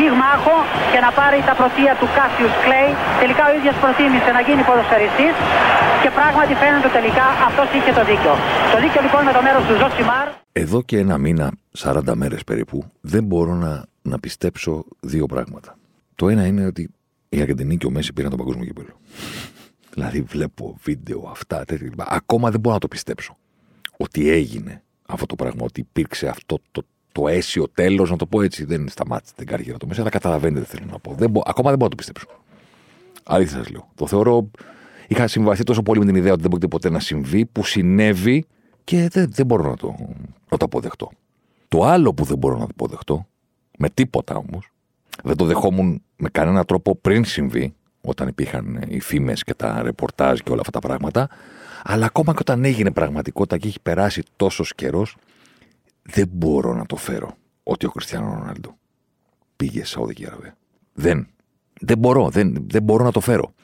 πυγμάχο και να πάρει τα πρωτεία του Κάσιους Κλέη. Τελικά ο ίδιος προτίμησε να γίνει ποδοσφαιριστής και πράγματι φαίνεται τελικά αυτός είχε το δίκιο. Το δίκιο λοιπόν με το μέρος του Ζωσιμάρ. Εδώ και ένα μήνα, 40 μέρες περίπου, δεν μπορώ να, να πιστέψω δύο πράγματα. Το ένα είναι ότι η Αργεντινή και ο Μέσι πήραν τον παγκόσμιο κύπελο. δηλαδή βλέπω βίντεο αυτά, τέτοια. Ακόμα δεν μπορώ να το πιστέψω. Ότι έγινε αυτό το πράγμα, ότι υπήρξε αυτό το, το αίσιο τέλος, να το πω έτσι. Δεν σταμάτησε την καριέρα του Μέση, αλλά καταλαβαίνετε τι θέλω να πω. Δεν μπο, ακόμα δεν μπορώ να το πιστέψω. Αλήθεια σας λέω. Το θεωρώ. Είχα συμβαστεί τόσο πολύ με την ιδέα ότι δεν μπορεί ποτέ να συμβεί, που συνέβη και δεν, δεν μπορώ να το, να το αποδεχτώ. Το άλλο που δεν μπορώ να το αποδεχτώ, με τίποτα όμως, δεν το δεχόμουν με κανένα τρόπο πριν συμβεί, όταν υπήρχαν οι φήμες και τα ρεπορτάζ και όλα αυτά τα πράγματα, αλλά ακόμα και όταν έγινε πραγματικότητα και έχει περάσει τόσος καιρός, δεν μπορώ να το φέρω ότι ο Κριστιανό Ρονάλντο πήγε σε Σαουδική Αραβία. Δεν. Δεν μπορώ. Δεν, δεν μπορώ να το φέρω.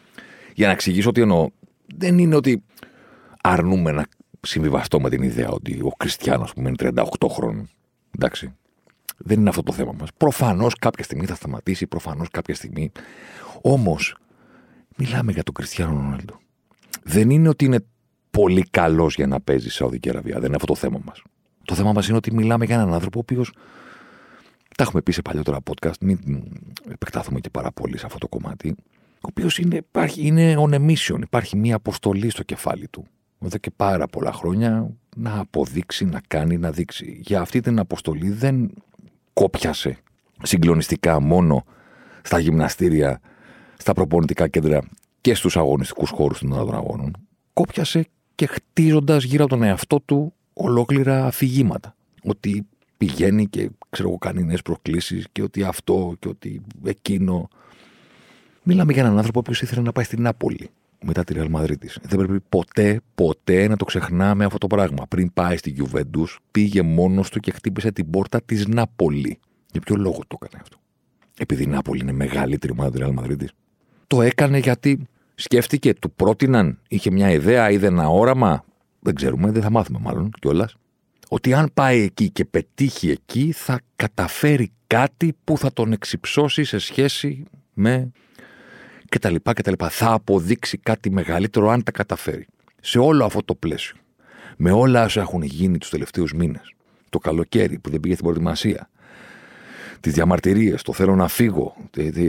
Για να εξηγήσω τι εννοώ, δεν είναι ότι αρνούμε να συμβιβαστώ με την ιδέα ότι ο Κριστιανός, που μένει 38 χρόνων, εντάξει, δεν είναι αυτό το θέμα μας. Προφανώς κάποια στιγμή θα σταματήσει, προφανώς κάποια στιγμή. Όμως, μιλάμε για τον Κριστιανό Ρονάλντο. Δεν είναι ότι είναι πολύ καλός για να παίζει σε Σαουδική Αραβία. Δεν είναι αυτό το θέμα μας. Το θέμα μας είναι ότι μιλάμε για έναν άνθρωπο ο οποίο. Τα έχουμε πει σε παλιότερα podcast, μην επεκτάθουμε και πάρα πολύ σε αυτό το κομμάτι. Ο οποίος είναι, είναι on a mission, υπάρχει μια αποστολή στο κεφάλι του. Εδώ και πάρα πολλά χρόνια να αποδείξει, να κάνει, να δείξει. Για αυτή την αποστολή δεν κόπιασε συγκλονιστικά μόνο στα γυμναστήρια, στα προπονητικά κέντρα και στους αγωνιστικούς χώρους των αγώνων. Κόπιασε και χτίζοντας γύρω από τον εαυτό του ολόκληρα αφηγήματα. Ότι πηγαίνει και ξέρω εγώ κάνει νέες προκλήσεις και ότι αυτό και ότι εκείνο. Μιλάμε για έναν άνθρωπο που ήθελε να πάει στην Νάπολη μετά τη Real Madrid. Δεν πρέπει ποτέ, ποτέ να το ξεχνάμε αυτό το πράγμα. Πριν πάει στη Juventus, πήγε μόνος του και χτύπησε την πόρτα της Νάπολη. Για ποιο λόγο το έκανε αυτό; Επειδή η Νάπολη είναι μεγαλύτερη ομάδα τη Real Madrid. Το έκανε γιατί σκέφτηκε, του πρότειναν, είχε μια ιδέα, είδε ένα όραμα. Δεν ξέρουμε, δεν θα μάθουμε μάλλον κιόλας. Ότι αν πάει εκεί και πετύχει εκεί, θα καταφέρει κάτι που θα τον εξυψώσει σε σχέση με κτλ. κτλ. Θα αποδείξει κάτι μεγαλύτερο αν τα καταφέρει. Σε όλο αυτό το πλαίσιο. Με όλα όσα έχουν γίνει τους τελευταίους μήνες. Το καλοκαίρι που δεν πήγε στην προετοιμασία. Τις διαμαρτυρίες, το θέλω να φύγω,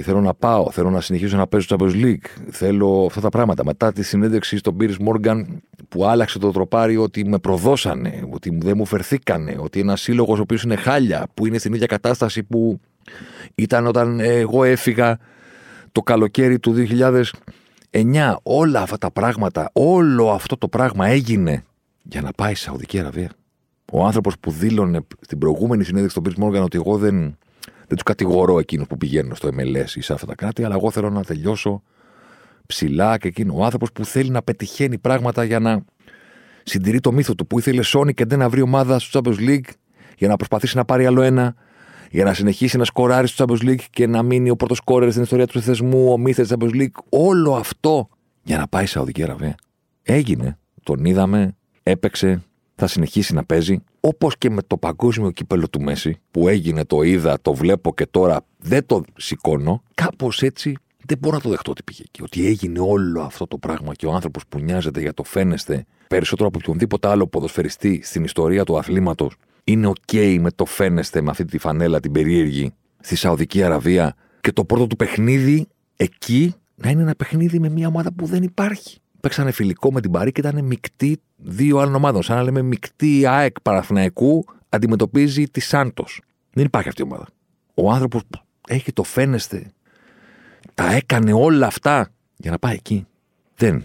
θέλω να πάω, θέλω να συνεχίσω να παίζω στο Champions League. Θέλω αυτά τα πράγματα. Μετά τη συνέντευξη στον Πύρι Μόργαν που άλλαξε το τροπάρι ότι με προδώσανε, ότι δεν μου φερθήκανε, ότι ένας σύλλογος ο οποίος είναι χάλια, που είναι στην ίδια κατάσταση που ήταν όταν εγώ έφυγα το καλοκαίρι του 2009. Όλα αυτά τα πράγματα, όλο αυτό το πράγμα έγινε για να πάει στη Σαουδική Αραβία. Ο άνθρωπος που δήλωνε στην προηγούμενη συνέντευξη στον Πίρ Μόργαν ότι εγώ δεν, δεν τους κατηγορώ εκείνους που πηγαίνουν στο MLS ή σε αυτά τα κράτη, αλλά εγώ θέλω να τελειώσω ψηλά και εκείνο. Ο άνθρωπος που θέλει να πετυχαίνει πράγματα για να συντηρεί το μύθο του, που ήθελε Sony και δεν να βρει ομάδα στο Champions League για να προσπαθήσει να πάρει άλλο ένα για να συνεχίσει να σκοράρει στο Champions League και να μείνει ο πρώτος σκόρερ στην ιστορία του θεσμού, ο μύθε του Champions League. Όλο αυτό για να πάει σε Σαουδική Αραβία. Έγινε. Τον είδαμε, έπαιξε, θα συνεχίσει να παίζει. Όπως και με το παγκόσμιο κύπελο του Μέση, που έγινε, το είδα, το βλέπω και τώρα δεν το σηκώνω. Κάπως έτσι δεν μπορώ να το δεχτώ ότι πήγε εκεί. Ότι έγινε όλο αυτό το πράγμα και ο άνθρωπος που νοιάζεται για το φαίνεστε περισσότερο από οποιονδήποτε άλλο ποδοσφαιριστή στην ιστορία του αθλήματος είναι OK με το φαίνεστε με αυτή τη φανέλα την περίεργη στη Σαουδική Αραβία και το πρώτο του παιχνίδι εκεί να είναι ένα παιχνίδι με μια ομάδα που δεν υπάρχει. Παίξανε φιλικό με την Παρή και ήταν μεικτή δύο άλλων ομάδων. Σαν να λέμε μεικτή ΑΕΚ Παραθυναϊκού αντιμετωπίζει τη Σάντος. Δεν υπάρχει αυτή η ομάδα. Ο άνθρωπος που έχει το φαίνεστε, τα έκανε όλα αυτά για να πάει εκεί. Δεν.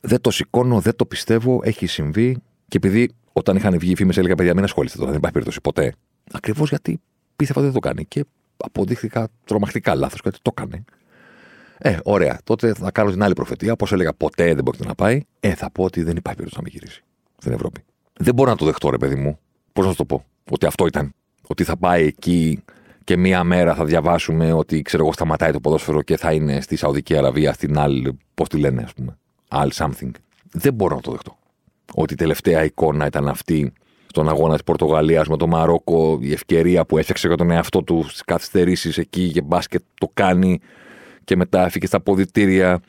Δεν το σηκώνω, δεν το πιστεύω, έχει συμβεί και επειδή όταν είχαν βγει οι φήμες, έλεγα παιδιά, μην ασχολείστε τώρα, δεν υπάρχει περίπτωση ποτέ. Ακριβώς γιατί πίστευα ότι δεν το κάνει. Και αποδείχθηκα τρομακτικά λάθος, γιατί το έκανε. Ε, ωραία. Τότε θα κάνω την άλλη προφετεία. Όπως έλεγα, ποτέ δεν πρόκειται να πάει. Ε, θα πω ότι δεν υπάρχει περίπτωση να μην γυρίσει στην Ευρώπη. Δεν μπορώ να το δεχτώ, ρε παιδί μου. Πώς να σου το πω; Ότι αυτό ήταν. Ότι θα πάει εκεί και μία μέρα θα διαβάσουμε ότι ξέρω εγώ σταματάει το ποδόσφαιρο και θα είναι στη Σαουδική Αραβία, στην άλλη, πώς τη λένε, ας πούμε. All something. Δεν μπορώ να το δεχτώ. Ότι η τελευταία εικόνα ήταν αυτή στον αγώνα της Πορτογαλίας με το Μαρόκο, η ευκαιρία που έφτιαξε για τον εαυτό του στις καθυστερήσεις εκεί και μπάσκετ το κάνει και μετά έφυγε στα ποδητήρια.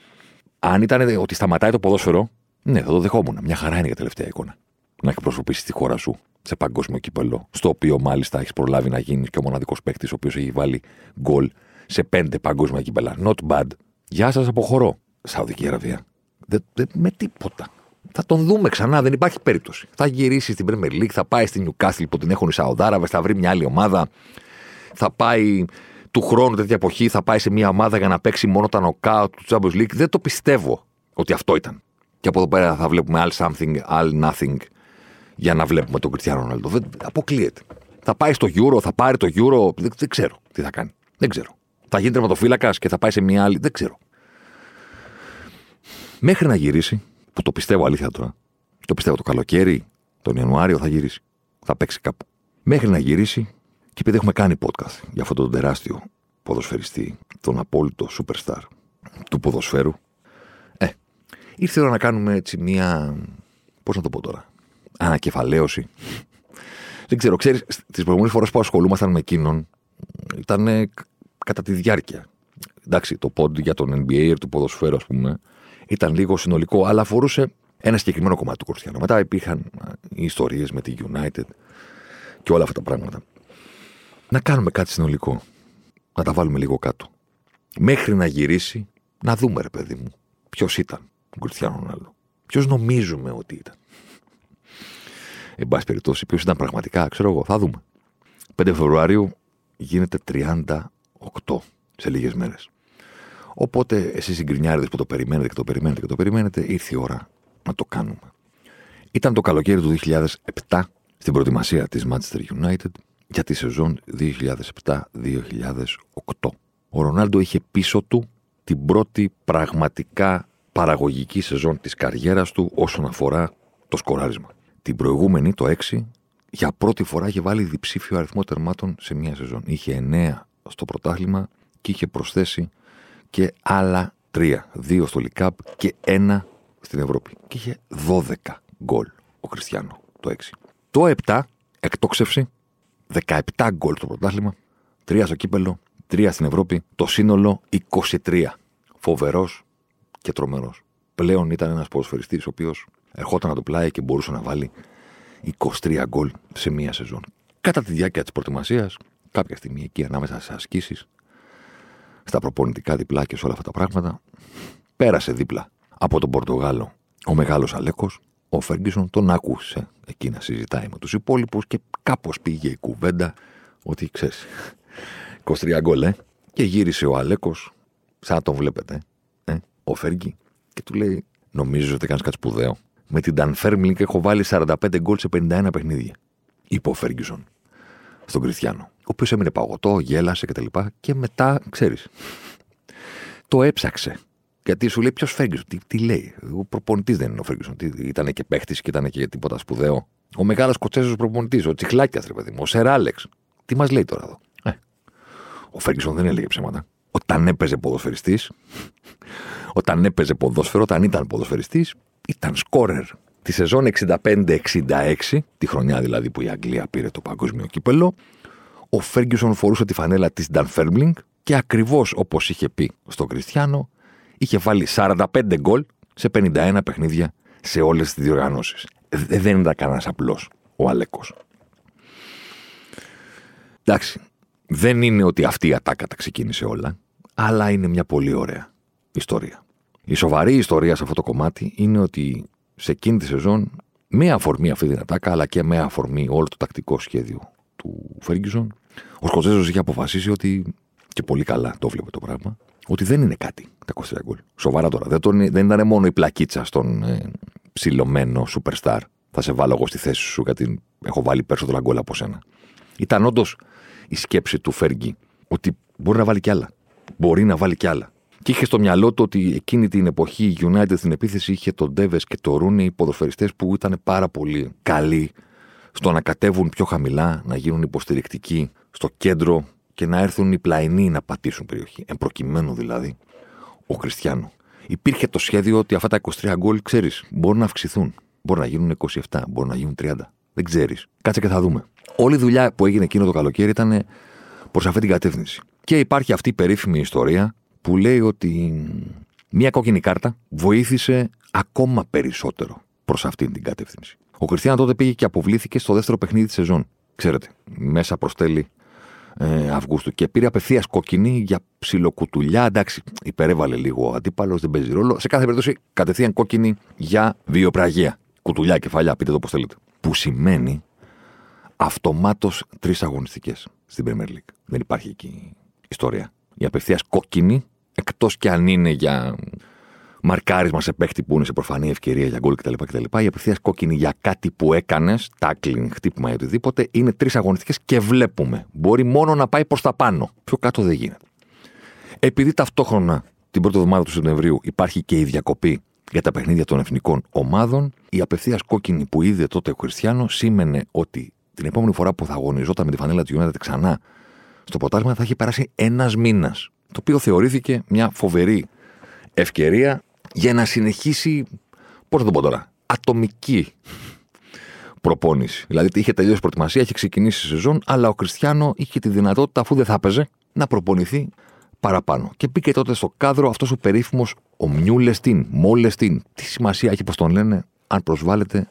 Αν ήταν ότι σταματάει το ποδόσφαιρο, ναι, θα το δεχόμουν. Μια χαρά είναι για τελευταία εικόνα. Να εκπροσωπήσεις τη χώρα σου σε παγκόσμιο κύπελο, στο οποίο μάλιστα έχεις προλάβει να γίνεις και ο μοναδικός παίκτης ο οποίος έχει βάλει γκολ σε πέντε παγκόσμια κύπελα. Not bad. Γεια σας, αποχωρώ. Σαουδική Αραβία. Δε, δε, με τίποτα. Θα τον δούμε ξανά, δεν υπάρχει περίπτωση. Θα γυρίσει στην Premier League, θα πάει στην Newcastle που την έχουν οι Σαουδάραβες, θα βρει μια άλλη ομάδα. Θα πάει του χρόνου τέτοια εποχή, θα πάει σε μια ομάδα για να παίξει μόνο τα νοκάουτ του Champions League. Δεν το πιστεύω ότι αυτό ήταν. Και από εδώ πέρα θα βλέπουμε all something, all nothing για να βλέπουμε τον Κριστιανό Ρονάλντο. Δεν αποκλείεται. Θα πάει στο Euro, θα πάρει το Euro. Δεν, δεν ξέρω τι θα κάνει. Δεν ξέρω. Θα γίνει τερματοφύλακας και θα πάει σε μια άλλη. Δεν ξέρω. Μέχρι να γυρίσει, που το πιστεύω αλήθεια τώρα. Το πιστεύω το καλοκαίρι, τον Ιανουάριο θα γυρίσει. Θα παίξει κάπου. Μέχρι να γυρίσει, και επειδή έχουμε κάνει podcast για αυτόν τον τεράστιο ποδοσφαιριστή, τον απόλυτο superstar του ποδοσφαίρου, ε, ήρθε η ώρα να κάνουμε έτσι μία. Πώς να το πω τώρα ανακεφαλαίωση. Δεν ξέρω, ξέρεις, τις προηγούμενες φορές που ασχολούμασταν με εκείνον ήταν κατά τη διάρκεια. Εντάξει, το πόντ για τον NBA, του ποδοσφαίρου, ας πούμε, ήταν λίγο συνολικό, αλλά αφορούσε ένα συγκεκριμένο κομμάτι του Κορστιανού. Μετά υπήρχαν οι ιστορίες με τη United και όλα αυτά τα πράγματα. Να κάνουμε κάτι συνολικό. Να τα βάλουμε λίγο κάτω. Μέχρι να γυρίσει, να δούμε, ρε παιδί μου, ποιος ήταν ο Κριστιανό Ρονάλντο. Ποιος νομίζουμε ότι ήταν εν πάση περιπτώσει, ποιος ήταν πραγματικά, ξέρω εγώ, θα δούμε. 5 Φεβρουαρίου γίνεται 38 σε λίγες μέρες. Οπότε εσείς οι γκρινιάριδες που το περιμένετε και το περιμένετε και το περιμένετε, ήρθε η ώρα να το κάνουμε. Ήταν το καλοκαίρι του 2007 στην προετοιμασία της Manchester United για τη σεζόν 2007-2008. Ο Ρονάλντο είχε πίσω του την πρώτη πραγματικά παραγωγική σεζόν της καριέρας του όσον αφορά το σκοράρισμα. Την προηγούμενη, το 6, για πρώτη φορά είχε βάλει διψήφιο αριθμό τερμάτων σε μία σεζόν. Είχε 9 στο πρωτάθλημα και είχε προσθέσει και άλλα 3. 2 στο League και 1 στην Ευρώπη. Και είχε 12 γκολ ο Κριστιανό το 6. Το 7 εκτόξευση 17 γκολ στο πρωτάθλημα, 3 στο κύπελο, 3 στην Ευρώπη, το σύνολο 23. Φοβερός και τρομερός. Πλέον ήταν ένας ποδοσφαιριστής ο οποίος ερχόταν από το πλάι και μπορούσε να βάλει 23 γκολ σε μία σεζόν. Κατά τη διάρκεια της προετοιμασίας, κάποια στιγμή εκεί ανάμεσα σε ασκήσεις, στα προπονητικά διπλά και σε όλα αυτά τα πράγματα, πέρασε δίπλα από τον Πορτογάλο ο μεγάλος Αλέκος, ο Φέργκισον τον άκουσε εκεί να συζητάει με τους υπόλοιπους και κάπως πήγε η κουβέντα ότι ξέρεις. 23 γκολ, ε, και γύρισε ο Αλέκο, σαν να τον βλέπετε, ε, ο Φέργκη, και του λέει: Νομίζω ότι κάνει κάτι σπουδαίο. Με την Dunfermline έχω βάλει 45 γκολ σε 51 παιχνίδια. Είπε ο Φέργκισον στον Κριστιανό. Ο οποίος έμεινε παγωτό, γέλασε κτλ. Και, και μετά, ξέρεις, το έψαξε. Γιατί σου λέει ποιος Φέργκισον, τι, τι λέει. Ο προπονητής δεν είναι ο Φέργκισον. Ήταν και παίχτης και ήταν και τίποτα σπουδαίο. Ο μεγάλος κοτσέζο προπονητής, ο Τσιχλάκιας, ρε παιδί μου, ο Σεράλεξ. Τι μας λέει τώρα εδώ; Ε, ο Φέργκισον δεν έλεγε ψέματα. Όταν έπαιζε ποδοσφαιριστής, όταν έπαιζε ποδόσφαιρο, όταν ήταν ποδοσφαιριστής, ήταν σκόρερ. Τη σεζόν 65-66, τη χρονιά δηλαδή που η Αγγλία πήρε το παγκόσμιο κύπελο, ο Φέργκισον φορούσε τη φανέλα της Φέρμπλινγκ και ακριβώς όπως είχε πει στον Κριστιανό, είχε βάλει 45 γκολ σε 51 παιχνίδια σε όλες τις διοργανώσεις. Ε, δεν ήταν κανένας απλός ο Αλέκος. Εντάξει, δεν είναι ότι αυτή η ατάκα τα ξεκίνησε όλα, αλλά είναι μια πολύ ωραία ιστορία. Η σοβαρή ιστορία σε αυτό το κομμάτι είναι ότι σε εκείνη τη σεζόν, με αφορμή αυτή την ατάκα, αλλά και με αφορμή όλο το τακτικό σχέδιο του Φέργκισον, ο Σκοτσέζο είχε αποφασίσει ότι. και πολύ καλά το βλέπε το πράγμα, ότι δεν είναι κάτι τα 23 γκολ. Σοβαρά τώρα. Δεν, τον, δεν ήταν μόνο η πλακίτσα στον ε, ψηλωμένο superstar. Θα σε βάλω εγώ στη θέση σου γιατί έχω βάλει περισσότερα γκολ από σένα. Ήταν όντως η σκέψη του Φέργκη ότι μπορεί να βάλει κι άλλα. Μπορεί να βάλει κι άλλα. Και είχε στο μυαλό του ότι εκείνη την εποχή η United στην επίθεση είχε τον Ντέβε και τον Ρούνι, ποδοσφαιριστές που ήταν πάρα πολύ καλοί στο να κατέβουν πιο χαμηλά, να γίνουν υποστηρικτικοί στο κέντρο και να έρθουν οι πλαϊνοί να πατήσουν περιοχή. Εν προκειμένου δηλαδή ο Χριστιανό. Υπήρχε το σχέδιο ότι αυτά τα 23 γκολ, ξέρεις, μπορούν να αυξηθούν. Μπορεί να γίνουν 27, μπορεί να γίνουν 30. Δεν ξέρεις. Κάτσε και θα δούμε. Όλη η δουλειά που έγινε εκείνο το καλοκαίρι ήταν προς αυτή την κατεύθυνση. Και υπάρχει αυτή η περίφημη ιστορία που λέει ότι μία κόκκινη κάρτα βοήθησε ακόμα περισσότερο προς αυτή την κατεύθυνση. Ο Κριστιανό τότε πήγε και αποβλήθηκε στο δεύτερο παιχνίδι της σεζόν. Ξέρετε, μέσα προ τέλη ε, Αυγούστου και πήρε απευθείας κόκκινη για ψιλοκουτουλιά. Εντάξει, υπερέβαλε λίγο ο αντίπαλος, δεν παίζει ρόλο. Σε κάθε περίπτωση, κατευθείαν κόκκινη για βιοπραγία. Κουτουλιά, κεφαλιά, πείτε το πώς θέλετε. Που σημαίνει αυτομάτως τρεις αγωνιστικές στην Premier League. Δεν υπάρχει εκεί ιστορία. Η απευθείας κόκκινη, εκτός κι αν είναι για μαρκάρισμα σε παίχτη που είναι σε προφανή ευκαιρία για γκολ κτλ. κτλ. Η απευθείας κόκκινη για κάτι που έκανες, τάκλινγκ, χτύπημα ή οτιδήποτε, είναι τρεις αγωνιστικές και βλέπουμε. Μπορεί μόνο να πάει προς τα πάνω. Πιο κάτω δεν γίνεται. Επειδή ταυτόχρονα την πρώτη εβδομάδα του Σεπτεμβρίου υπάρχει και η διακοπή για τα παιχνίδια των εθνικών ομάδων, η απευθείας κόκκινη που είδε τότε ο Χριστιανό σήμαινε ότι την επόμενη φορά που θα αγωνιζόταν με τη φανέλα του United ξανά στο ποτάσμα θα έχει περάσει ένας μήνας. Το οποίο θεωρήθηκε μια φοβερή ευκαιρία για να συνεχίσει, πώς θα το πω τώρα, ατομική προπόνηση. Δηλαδή είχε τελειώσει η προετοιμασία, είχε ξεκινήσει η σεζόν, αλλά ο Κριστιανό είχε τη δυνατότητα, αφού δεν θα έπαιζε, να προπονηθεί παραπάνω. Και μπήκε τότε στο κάδρο αυτός ο περίφημος ο Μιούλεστιν, Μόλεστιν. Τι σημασία έχει, πώς τον λένε, αν προσβάλλετε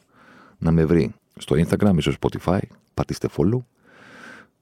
να με βρει στο Instagram ή στο Spotify. Πατήστε follow.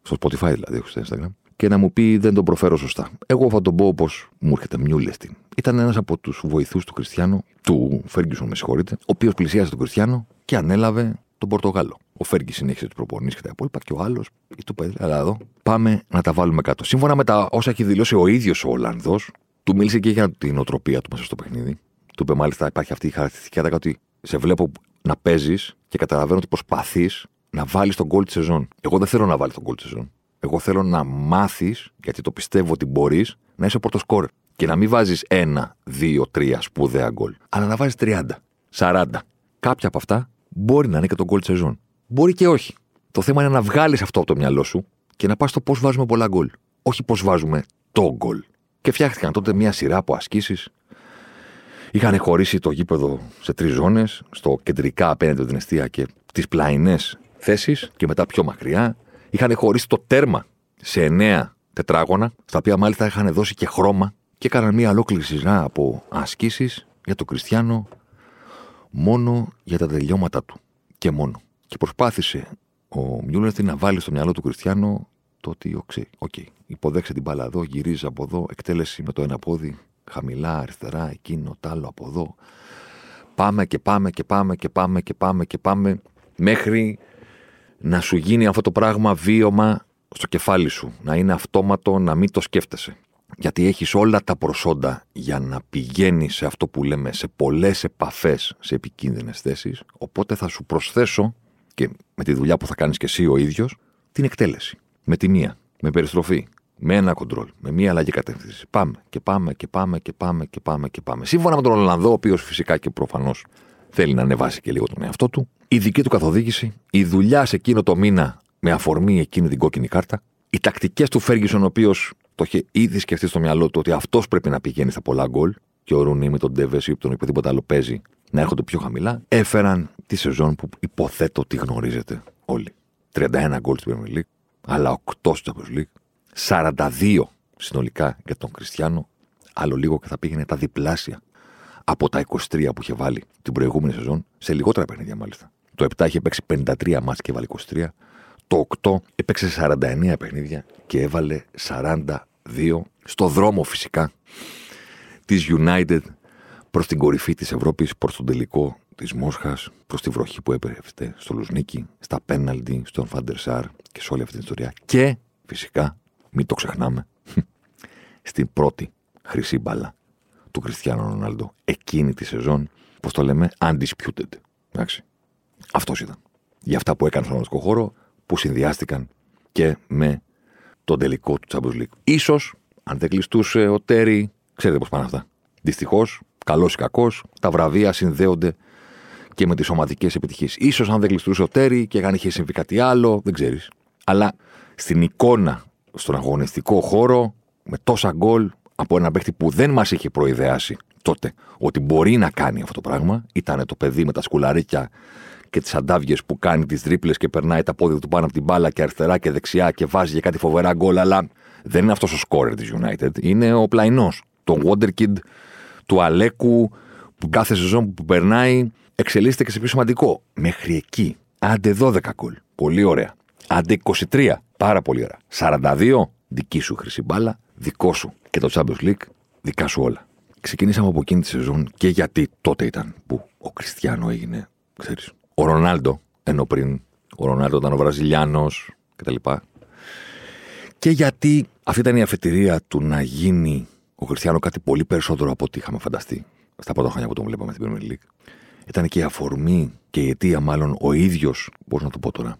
Στο Spotify δηλαδή, όχι στο Instagram και να μου πει δεν τον προφέρω σωστά. Εγώ θα τον πω όπως μου έρχεται, Μιούλεστιν. Ήταν ένας από τους βοηθούς του Κριστιανού, του Φέργκισον, με συγχωρείτε, ο οποίος πλησίασε τον Κριστιανό και ανέλαβε τον Πορτογάλο. Ο Φέργκης συνέχισε του προπονήσεις και τα υπόλοιπα και ο άλλος του παιδί, αλλά εδώ πάμε να τα βάλουμε κάτω. Σύμφωνα με τα όσα έχει δηλώσει ο ίδιος ο Ολλανδός, του μίλησε και για την οτροπία του μέσα στο παιχνίδι. Του είπε μάλιστα υπάρχει αυτή η χαρακτηριστική ατάκα ότι σε βλέπω να παίζεις και καταλαβαίνω ότι προσπαθείς να βάλεις τον γκολ της σεζόν. Εγώ δεν θέλω να βάλει τον γκολ της σεζόν. Εγώ θέλω να μάθεις, γιατί το πιστεύω ότι μπορείς, να είσαι πορτοσκόρ. Και να μην βάζεις ένα, δύο, τρία σπουδαία γκολ. Αλλά να βάζεις 30, 40. Κάποια από αυτά μπορεί να είναι και τον γκολ της σεζόν. Μπορεί και όχι. Το θέμα είναι να βγάλεις αυτό από το μυαλό σου και να πας στο πώς βάζουμε πολλά γκολ. Όχι πώς βάζουμε το γκολ. Και φτιάχτηκαν τότε μια σειρά από ασκήσεις. Είχαν χωρίσει το γήπεδο σε τρεις ζώνες, στο κεντρικά απέναντι από την αιστεία και τις πλαϊνές θέσεις και μετά πιο μακριά είχαν χωρίσει το τέρμα σε εννέα τετράγωνα, στα οποία μάλιστα είχαν δώσει και χρώμα και έκαναν μια ολόκληρη σειρά από ασκήσεις για τον Κριστιανό μόνο για τα τελειώματα του. Και μόνο. Και προσπάθησε ο Μιούλερ να βάλει στο μυαλό του Κριστιανό το ότι, ok, okay, υποδέξε την μπάλα εδώ, γυρίζεις από εδώ, εκτέλεση με το ένα πόδι, χαμηλά, αριστερά, εκείνο, τ' άλλο από εδώ. Πάμε και πάμε και πάμε και πάμε και πάμε και πάμε μέχρι να σου γίνει αυτό το πράγμα βίωμα στο κεφάλι σου. Να είναι αυτόματο, να μην το σκέφτεσαι. Γιατί έχεις όλα τα προσόντα για να πηγαίνεις σε αυτό που λέμε σε πολλές επαφές σε επικίνδυνες θέσεις. Οπότε θα σου προσθέσω και με τη δουλειά που θα κάνεις και εσύ ο ίδιος την εκτέλεση. Με τη μία, με περιστροφή, με ένα κοντρόλ, με μία αλλαγή κατεύθυνση. Πάμε και πάμε και πάμε και πάμε και πάμε και πάμε. Σύμφωνα με τον Ολλανδό, ο οποίος φυσικά και προφανώς θέλει να ανεβάσει και λίγο τον εαυτό του, η δική του καθοδήγηση, η δουλειά σε εκείνο το μήνα με αφορμή εκείνη την κόκκινη κάρτα, οι τακτικές του Φέργισον, ο οποίος το είχε ήδη σκεφτεί στο μυαλό του ότι αυτός πρέπει να πηγαίνει στα πολλά γκολ, και ο Ρουνί με τον Ντέβε ή τον οποιοδήποτε άλλο παίζει να έρχονται πιο χαμηλά, έφεραν τη σεζόν που υποθέτω ότι γνωρίζετε όλοι. 31 γκολ στην Premier League, αλλά 8 στο Champions League, 42 συνολικά για τον Κριστιανό, άλλο λίγο και θα πήγαινε τα διπλάσια από τα 23 που είχε βάλει την προηγούμενη σεζόν, σε λιγότερα παιχνίδια μάλιστα. Το 7 είχε παίξει 53 μάτς και έβαλε 23. Το 8 έπαιξε 49 παιχνίδια και έβαλε 42 στο δρόμο φυσικά της United προς την κορυφή της Ευρώπης, προς τον τελικό της Μόσχας, προς τη βροχή που έπεφτε στο Λουσνίκι, στα πέναλτι, στον Φαντερσάρ και σε όλη αυτή την ιστορία. Και φυσικά, μην το ξεχνάμε, στην πρώτη χρυσή μπάλα του Κριστιανού Ρονάλντο εκείνη τη σεζόν, πώς το λέμε, undisputed. Εντάξει. Αυτός ήταν. Για αυτά που έκανε στον αγωνιστικό χώρο, που συνδυάστηκαν και με τον τελικό του Champions League. Ίσως, αν δεν κλειστούσε ο Τέρι, Ξέρετε πώς πάνε αυτά. Δυστυχώς, καλός ή κακός, τα βραβεία συνδέονται και με τις ομαδικές επιτυχίες. σω αν δεν γλιστρούσε ο Τέρι και αν είχε συμβεί κάτι άλλο, δεν ξέρεις. Αλλά στην εικόνα, στον αγωνιστικό χώρο, με τόσα γκολ από ένα παίχτη που δεν μας είχε προειδεάσει τότε ότι μπορεί να κάνει αυτό το πράγμα. Ήταν το παιδί με τα σκουλαρίκια και τις αντάβιε που κάνει τις τρίπλες και περνάει τα πόδια του πάνω από την μπάλα και αριστερά και δεξιά και βάζει για κάτι φοβερά γκολ. Αλλά δεν είναι αυτός ο σκόρερ της United. Είναι ο πλαϊνός. Το Wonderkid του Αλέκου που κάθε σεζόν που περνάει εξελίσσεται και σε πιο σημαντικό. Μέχρι εκεί. Άντε 12 γκολ. Πολύ ωραία. Άντε 23. Πάρα πολύ ωραία. 42. Δική σου χρυσή μπάλα. Δικό σου. Και το Champions League. Δικά σου όλα. Ξεκινήσαμε από εκείνη τη σεζόν και γιατί τότε ήταν που ο Κριστιανό έγινε, ξέρεις, ο Ρονάλντο, ενώ πριν ο Ρονάλντο ήταν ο Βραζιλιάνος κτλ. Και γιατί αυτή ήταν η αφετηρία του να γίνει ο Κριστιανό κάτι πολύ περισσότερο από ό,τι είχαμε φανταστεί στα πρώτα χρόνια που τον βλέπαμε στην Premier League. Ήταν και η αφορμή και η αιτία, μάλλον ο ίδιος, πώς να το πω τώρα,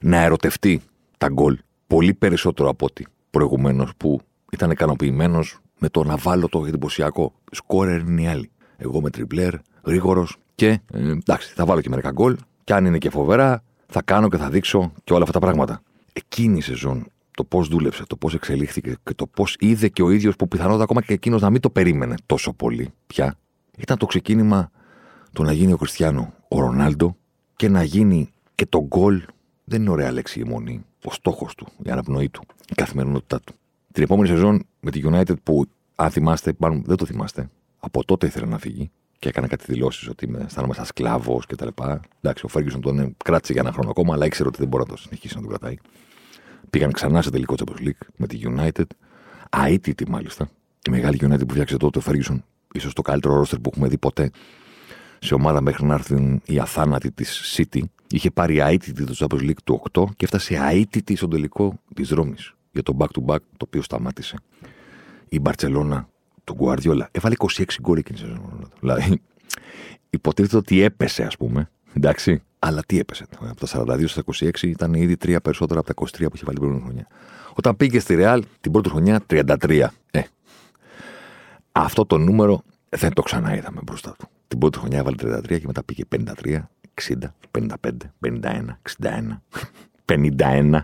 να ερωτευτεί τα γκολ πολύ περισσότερο από ό,τι προηγουμένως που ήταν ικανοποιημένος με το να βάλω το εντυπωσιακό. Σκόρερ είναι οι άλλοι. Εγώ με τριπλέρ, γρήγορος και ε, εντάξει, θα βάλω και μερικά γκολ. Και αν είναι και φοβερά, θα κάνω και θα δείξω και όλα αυτά τα πράγματα. Εκείνη η σεζόν, το πώς δούλεψε, το πώς εξελίχθηκε και το πώς είδε και ο ίδιος που πιθανότατα ακόμα και εκείνος να μην το περίμενε τόσο πολύ πια, ήταν το ξεκίνημα το να γίνει ο Κριστιανό ο Ρονάλντο και να γίνει και το γκολ. Δεν είναι ωραία λέξη η μόνη. Ο στόχος του, η αναπνοή του, η καθημερινότητά του. Την επόμενη σεζόν με τη United που, αν θυμάστε, μάλλον δεν το θυμάστε, από τότε ήθελε να φύγει και έκανε κάτι δηλώσεις ότι είμαι, αισθάνομαι σαν σκλάβος κτλ. Εντάξει, ο Φέργισον τον κράτησε για ένα χρόνο ακόμα, αλλά ήξερε ότι δεν μπορεί να το συνεχίσει να τον κρατάει. Πήγαν ξανά σε τελικό Champions League με τη United. Αίτητη μάλιστα. Η μεγάλη United που φτιάξε τότε ο Φέργισον, ίσως το καλύτερο ρόστερ που έχουμε δει ποτέ σε ομάδα μέχρι να έρθει η αθάνατη της City. Είχε πάρει αίτητη το Champions League του 8 και έφτασε αίτητη στον τελικό της Ρώμης για το back-to-back το οποίο σταμάτησε. Η Μπαρσελόνα του Γκουαρδιόλα έβαλε 26 γκολ εκείνη τη σεζόν. Δηλαδή, υποτίθεται ότι έπεσε, ας πούμε. Εντάξει. Αλλά τι έπεσε. Από τα 42 στα 26 ήταν ήδη τρία περισσότερα από τα 23 που είχε βάλει την πρώτη χρονιά. Όταν πήγε στη Ρεάλ την πρώτη χρονιά 33. Ε, αυτό το νούμερο δεν το ξαναείδαμε μπροστά του. Την πρώτη χρονιά έβαλε 33 και μετά πήγε 53, 60, 55, 51, 61, 51.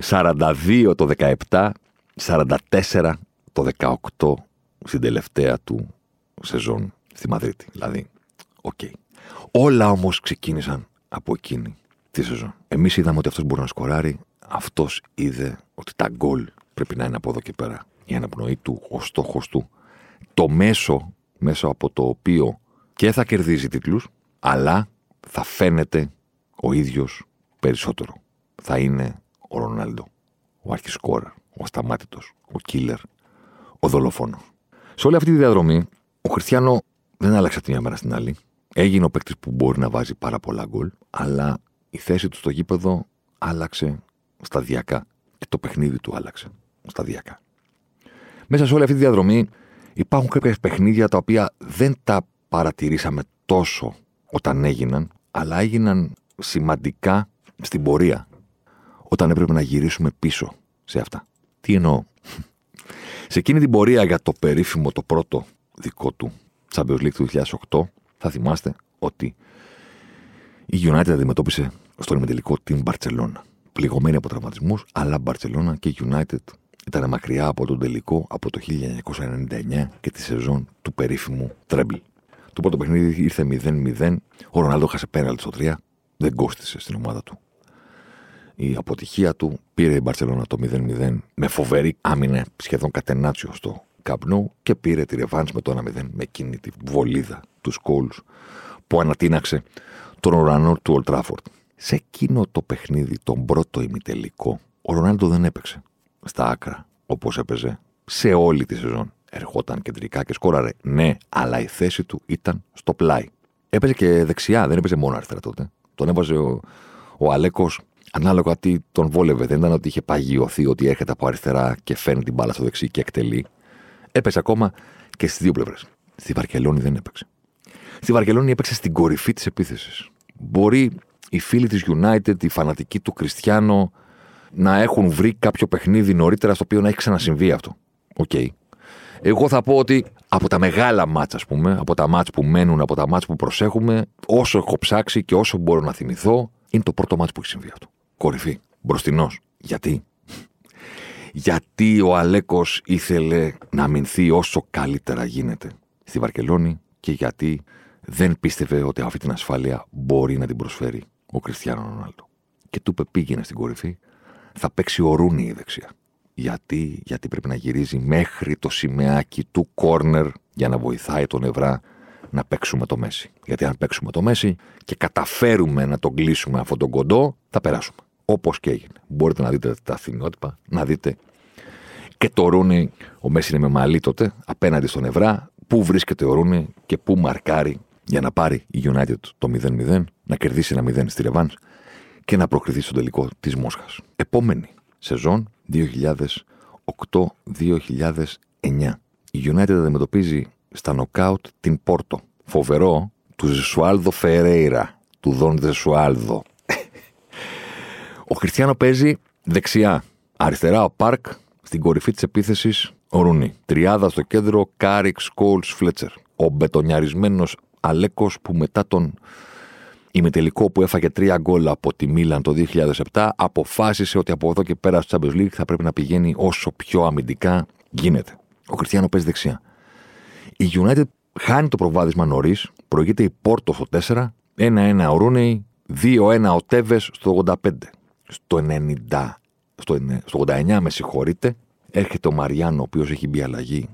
42 το 17, 44 το 18 στην τελευταία του σεζόν στη Μαδρίτη. Δηλαδή, ok. Okay. Όλα όμως ξεκίνησαν από εκείνη τη σεζόν. Εμείς είδαμε ότι αυτός μπορεί να σκοράρει. Αυτός είδε ότι τα γκολ πρέπει να είναι από εδώ και πέρα. Η αναπνοή του, ο στόχος του, το μέσο μέσω από το οποίο και θα κερδίζει τίτλους, αλλά θα φαίνεται ο ίδιος περισσότερο. Θα είναι ο Ρονάλντο, ο αρχισκόρα, ο ασταμάτητος, ο κίλερ, ο δολοφόνος. Σε όλη αυτή τη διαδρομή, ο Χριστιανό δεν άλλαξε από τη μια μέρα στην άλλη. Έγινε ο παίκτης που μπορεί να βάζει πάρα πολλά γκολ, αλλά η θέση του στο γήπεδο άλλαξε σταδιακά. Και το παιχνίδι του άλλαξε σταδιακά. Μέσα σε όλη αυτή τη διαδρομή υπάρχουν κάποια παιχνίδια τα οποία δεν τα παρατηρήσαμε τόσο όταν έγιναν, αλλά έγιναν σημαντικά στην πορεία όταν έπρεπε να γυρίσουμε πίσω σε αυτά. Τι εννοώ; Σε εκείνη την πορεία για το περίφημο το πρώτο δικό του Champions League του 2008 θα θυμάστε ότι η United αντιμετώπισε στον ημιτελικό την Barcelona. Πληγωμένη από τραυματισμούς, αλλά Barcelona και United ήταν μακριά από τον τελικό από το 1999 και τη σεζόν του περίφημου Τρέμπλ. Το πρώτο παιχνίδι ήρθε 0-0. Ο Ρονάλντο χάσε πέναλτ στο 3. Δεν κόστησε στην ομάδα του. Η αποτυχία του πήρε η Μπαρσελόνα το 0-0 με φοβερή άμυνα σχεδόν κατενάτσιο στο καπνό και πήρε τη ρεβάνς με το 1-0 με εκείνη τη βολίδα τους Σκόλου που ανατείναξε τον ουρανό του Ολτράφορντ. Σε εκείνο το παιχνίδι, τον πρώτο ημιτελικό, ο Ρονάλντο δεν έπαιξε στα άκρα όπως έπαιζε σε όλη τη σεζόν. Ερχόταν κεντρικά και σκόραρε. Ναι, αλλά η θέση του ήταν στο πλάι. Έπαιζε και δεξιά, δεν έπαιζε μόνο αριστερά τότε. Τον έβαζε ο, ο Αλέκος ανάλογα τι τον βόλευε. Δεν ήταν ότι είχε παγιωθεί ότι έρχεται από αριστερά και φέρνει την μπάλα στο δεξί και εκτελεί. Έπαιζε ακόμα και στις δύο πλευρές. Στη Βαρκελόνη δεν έπαιξε. Στη Βαρκελόνη έπαιξε στην κορυφή της επίθεσης. Μπορεί οι φίλοι της United, οι φανατικοί του Κριστιανό, να έχουν βρει κάποιο παιχνίδι νωρίτερα στο οποίο να έχει ξανασυμβεί αυτό. Ok. Okay. Εγώ θα πω ότι από τα μεγάλα μάτσα, ας πούμε, από τα μάτσα που μένουν, από τα μάτσα που προσέχουμε, όσο έχω ψάξει και όσο μπορώ να θυμηθώ, είναι το πρώτο ματς που έχει συμβεί αυτό. Κορυφή. Μπροστινός. Γιατί; Γιατί ο Αλέκος ήθελε να αμυνθεί όσο καλύτερα γίνεται στη Βαρκελόνη και γιατί δεν πίστευε ότι αυτή την ασφάλεια μπορεί να την προσφέρει ο Κριστιανό Ρονάλντο. Και του είπε πήγαινε στην κορυφή, θα παίξει ο Ρούνι η δεξιά. Γιατί, γιατί πρέπει να γυρίζει μέχρι το σημαίακι του κόρνερ για να βοηθάει τον Ευρά να παίξουμε το Μέση. Γιατί αν παίξουμε το Μέση και καταφέρουμε να τον κλείσουμε αυτόν τον κοντό, θα περάσουμε. Όπως και έγινε. Μπορείτε να δείτε τα θυμιότυπα, να δείτε και το Ρούνι, ο Μέση είναι με μαλλί τότε, απέναντι στον Ευρά, πού βρίσκεται ο Ρούνι και πού μαρκάρει για να πάρει η United το 0-0, να κερδίσει ένα 0 στη Ρεβάν και να προκριθεί στο τελικό της Μόσχας. Επόμενη σεζόν 2008-2009. Η United αντιμετωπίζει στα νοκάουτ την Πόρτο. Φοβερό του Ζεσουάλδο Φερέιρα, του Δον Ζεσουάλδο. Ο Κριστιανό παίζει δεξιά. Αριστερά ο Πάρκ, στην κορυφή της επίθεσης ο Ρούνι. Τριάδα στο κέντρο, Κάρικ, Σκόουλς, Φλέτσερ. Ο μπετονιαρισμένος Αλέκος που μετά τον ημιτελικό που έφαγε τρία γκολ από τη Μίλαν το 2007 αποφάσισε ότι από εδώ και πέρα στο Champions League θα πρέπει να πηγαίνει όσο πιο αμυντικά γίνεται. Ο Κριστιανό παίζει δεξιά. Η United χάνει το προβάδισμα νωρίς, προηγείται η Πόρτο στο 4, 1-1 ο Ρούνεϊ, 2-1 ο Τέβες στο 85. Στο 90, στο, στο 89 με συγχωρείτε, έρχεται ο Μαριάνο, ο οποίος έχει μπει αλλαγή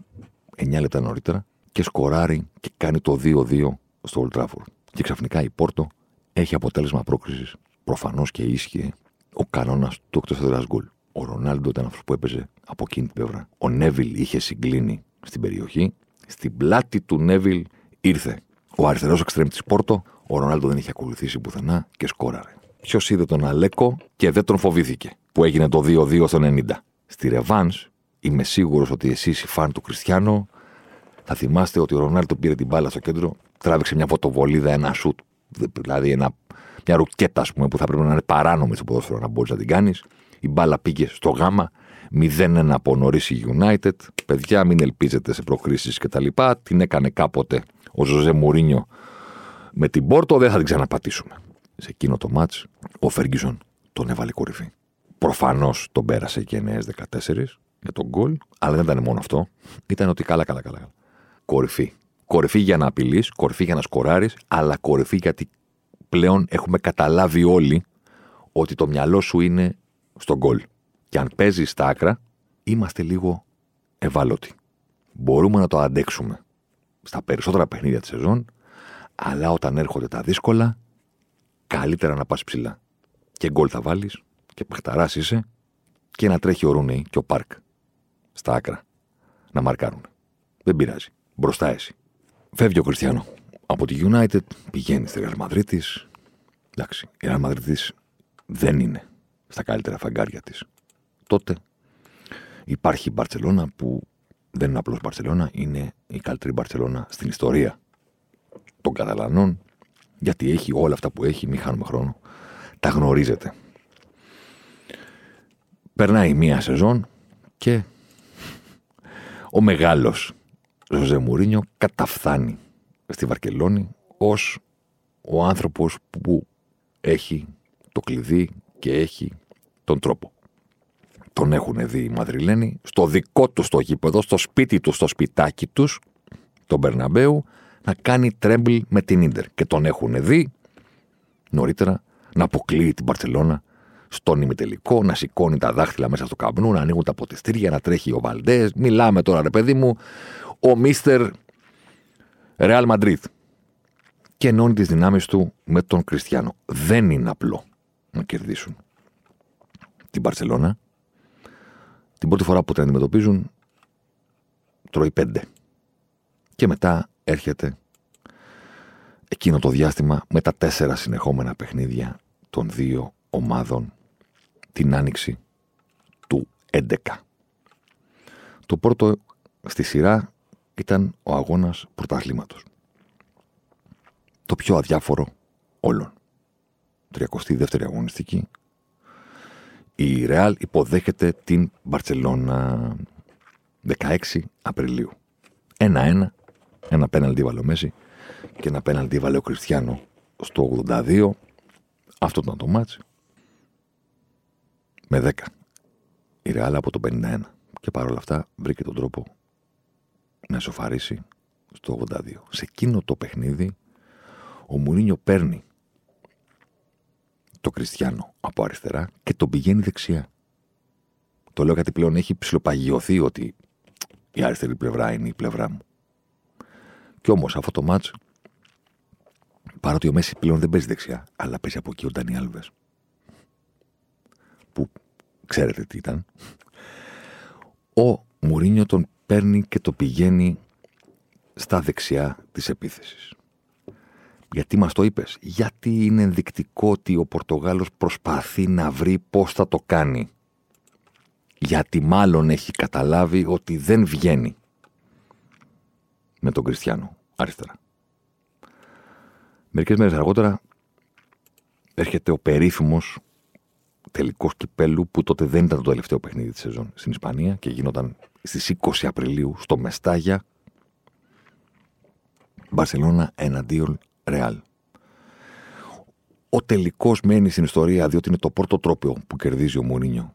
9 λεπτά νωρίτερα και σκοράρει και κάνει το 2-2 στο Old Trafford. Και ξαφνικά η Πόρτο έχει αποτέλεσμα πρόκρισης. Προφανώς και ίσχυε ο κανόνας του εκτός έδρας γκολ. Ο Ρονάλντο ήταν αυτός που έπαιζε από εκείνη την πλευρά. Ο Νέβιλ είχε συγκλίνει στην περιοχή. Στην πλάτη του Νέβιλ ήρθε ο αριστερός εξτρέμ της Πόρτο. Ο Ρονάλντο δεν είχε ακολουθήσει πουθενά και σκόραρε. Ποιος είδε τον Αλέκο και δεν τον φοβήθηκε, που έγινε το 2-2 στο 90. Στη Ρεβάν, είμαι σίγουρος ότι εσείς οι φαν του Κριστιανό θα θυμάστε ότι ο Ρονάλντο πήρε την μπάλα στο κέντρο, τράβηξε μια φωτοβολίδα, ένα σουτ Δηλαδή ένα, μια ρουκέτα, ας πούμε, που θα πρέπει να είναι παράνομη στο ποδόσφαιρο να μπορείς να την κάνεις. Η μπάλα πήγε στο γάμα. 0-1 από νωρίς η United. Παιδιά, μην ελπίζετε σε προκρίσεις κτλ. Την έκανε κάποτε ο Ζωζέ Μουρίνιο με την Πόρτο. Δεν θα την ξαναπατήσουμε. Σε εκείνο το μάτ, ο Φέργκισον τον έβαλε κορυφή. Προφανώς τον πέρασε και 9-14 για τον γκολ, αλλά δεν ήταν μόνο αυτό. Ήταν ότι καλά, καλά, καλά. Κορυφή. Κορυφή για να απειλείς, κορυφή για να σκοράρεις, αλλά κορυφή γιατί πλέον έχουμε καταλάβει όλοι ότι το μυαλό σου είναι στον γκολ. Και αν παίζεις στα άκρα, είμαστε λίγο ευάλωτοι. Μπορούμε να το αντέξουμε στα περισσότερα παιχνίδια της σεζόν, αλλά όταν έρχονται τα δύσκολα, καλύτερα να πας ψηλά. Και γκολ θα βάλεις και παιχταράς είσαι και να τρέχει ο Ρούνεϊ και ο Πάρκ στα άκρα να μαρκάρουν. Δεν πειράζει. Μπροστά εσύ. Φεύγει ο Κριστιανό. Από τη United πηγαίνει στη Real Madrid Εντάξει, η Real Madrid δεν είναι στα καλύτερα φαγκάρια της. Τότε υπάρχει η Μπαρσελόνα που δεν είναι απλώς Μπαρσελόνα, είναι η καλύτερη Μπαρσελόνα στην ιστορία των Καταλανών, γιατί έχει όλα αυτά που έχει, μην χάνουμε χρόνο. Τα γνωρίζετε. Περνάει μία σεζόν και ο μεγάλος Ζωζέ Μουρίνιο καταφθάνει στη Βαρκελόνη ως ο άνθρωπος που έχει το κλειδί και έχει τον τρόπο. Τον έχουν δει οι Μαδριλένοι στο δικό του στο γήπεδο, στο σπίτι του, στο σπιτάκι τους, το Μπερναμπέου, να κάνει treble με την Ίντερ. Και τον έχουν δει νωρίτερα να αποκλείει την Μπαρτσελόνα στον ημιτελικό, να σηκώνει τα δάχτυλα μέσα στο Καμπ Νου, να ανοίγουν τα ποτιστήρια, να τρέχει ο Βαλντές. Μιλάμε τώρα, ρε παιδί μου, ο Μίστερ Ρεάλ Μαντρίτ. Και ενώνει τις δυνάμεις του με τον Κριστιανό. Δεν είναι απλό να κερδίσουν την Παρσελώνα. Την πρώτη φορά που την αντιμετωπίζουν, τρώει πέντε. Και μετά έρχεται εκείνο το διάστημα με τα τέσσερα συνεχόμενα παιχνίδια των δύο ομάδων την άνοιξη του 11. Το πρώτο στη σειρά ήταν ο αγώνας πρωταθλήματος. Το πιο αδιάφορο όλων. 32η αγωνιστική. Η Ρεάλ υποδέχεται την Μπαρτσελόνα 16 Απριλίου. Ένα-ένα. Ένα πέναλτι έβαλε ο Μέσι και ένα πέναλτι έβαλε ο Κριστιανό στο 82. Αυτό ήταν το ματς. Με 10. Η Ρεάλ από το 51. Και παρόλα αυτά βρήκε τον τρόπο να εσωφαρίσει στο 82. Σε εκείνο το παιχνίδι ο Μουρίνιο παίρνει το Κριστιανό από αριστερά και τον πηγαίνει δεξιά. Το λέω γιατί πλέον έχει ψιλοπαγιωθεί ότι η αριστερή πλευρά είναι η πλευρά μου. Κι όμως αυτό το μάτσο, παρότι ο Μέση πλέον δεν παίζει δεξιά, αλλά παίζει από εκεί ο Ντάνι Άλβες. Που ξέρετε τι ήταν. Ο Μουρίνιο τον παίρνει και το πηγαίνει στα δεξιά της επίθεσης. Γιατί μας το είπες; Γιατί είναι ενδεικτικό ότι ο Πορτογάλος προσπαθεί να βρει πώς θα το κάνει. Γιατί μάλλον έχει καταλάβει ότι δεν βγαίνει με τον Κριστιανό αριστερά. Μερικές μέρες αργότερα έρχεται ο περίφημος τελικός κυπέλου που τότε δεν ήταν το τελευταίο παιχνίδι της σεζόν στην Ισπανία και γινόταν στις 20 Απριλίου στο Μεστάγια Μπαρσελόνα εναντίον Ρεάλ. Ο τελικός μένει στην ιστορία διότι είναι το πρώτο τρόπο που κερδίζει ο Μουρίνιο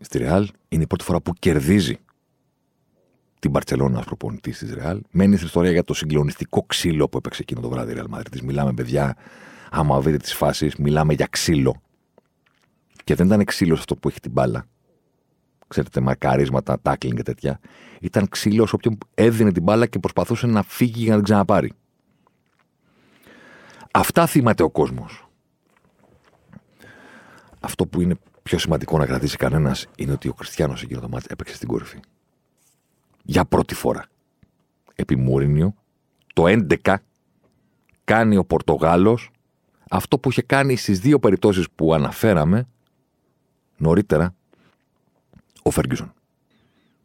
στη Ρεάλ. Είναι η πρώτη φορά που κερδίζει την Μπαρσελόνα ω προπονητή της Ρεάλ. Μένει στην ιστορία για το συγκλονιστικό ξύλο που έπαιξε εκείνο το βράδυ η Ρεάλ Μαδρίτη. Μιλάμε, παιδιά, άμα δείτε τις φάσεις, μιλάμε για ξύλο. Και δεν ήταν ξύλο αυτό που έχει την μπάλα. Ξέρετε, μαρκαρίσματα, τάκλινγκ και τέτοια. Ήταν ξύλο όποιον έδινε την μπάλα και προσπαθούσε να φύγει για να την ξαναπάρει. Αυτά θυμάται ο κόσμος. Αυτό που είναι πιο σημαντικό να κρατήσει κανένας είναι ότι ο Χριστιανό εκείνο το μάτι έπαιξε στην κορυφή. Για πρώτη φορά. Επί Μουρίνιο, το 11 κάνει ο Πορτογάλος αυτό που είχε κάνει στις δύο περιπτώσεις που αναφέραμε νωρίτερα ο Φέργκισον.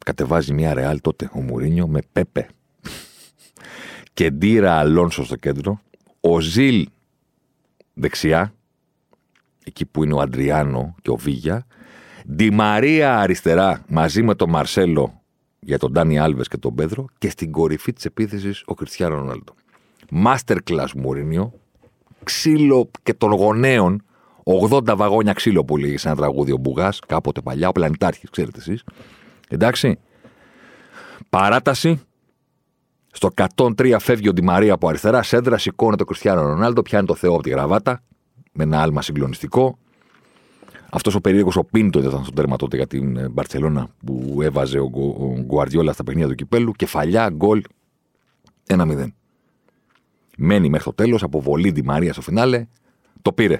Κατεβάζει μια ρεάλ τότε ο Μουρίνιο με Πέπε και Ντύρα Αλόνσο στο κέντρο ο Ζιλ δεξιά, εκεί που είναι ο Αντριάνο και ο Βίγια, Ντι Μαρία αριστερά μαζί με τον Μαρσέλο για τον Ντάνι Άλβες και τον Πέδρο και στην κορυφή της επίθεσης ο Κριστιανό Ρονάλντο. Masterclass Μουρίνιο, ξύλο και των γονέων, 80 βαγόνια ξύλο που λέγει σε ένα τραγούδι ο Μπουγάς, κάποτε παλιά, ο πλανητάρχης, ξέρετε εσείς. Εντάξει. Παράταση, στο 103 φεύγει ο Ντιμαρία από αριστερά, σέντρα, σηκώνεται ο Κριστιανό Ρονάλντο, πιάνει το Θεό από τη γραβάτα, με ένα άλμα συγκλονιστικό. Αυτός ο περίεργος ο Πίντο ήταν στον τέρμα τότε για την ε, Μπαρσελόνα που έβαζε ο, Γκουαρδιόλα στα παιχνίδια του κυπέλου. Κεφαλιά, γκολ 1-0. Μένει μέχρι το τέλος, αποβολή Ντι Μαρία στο φινάλε. Το πήρε.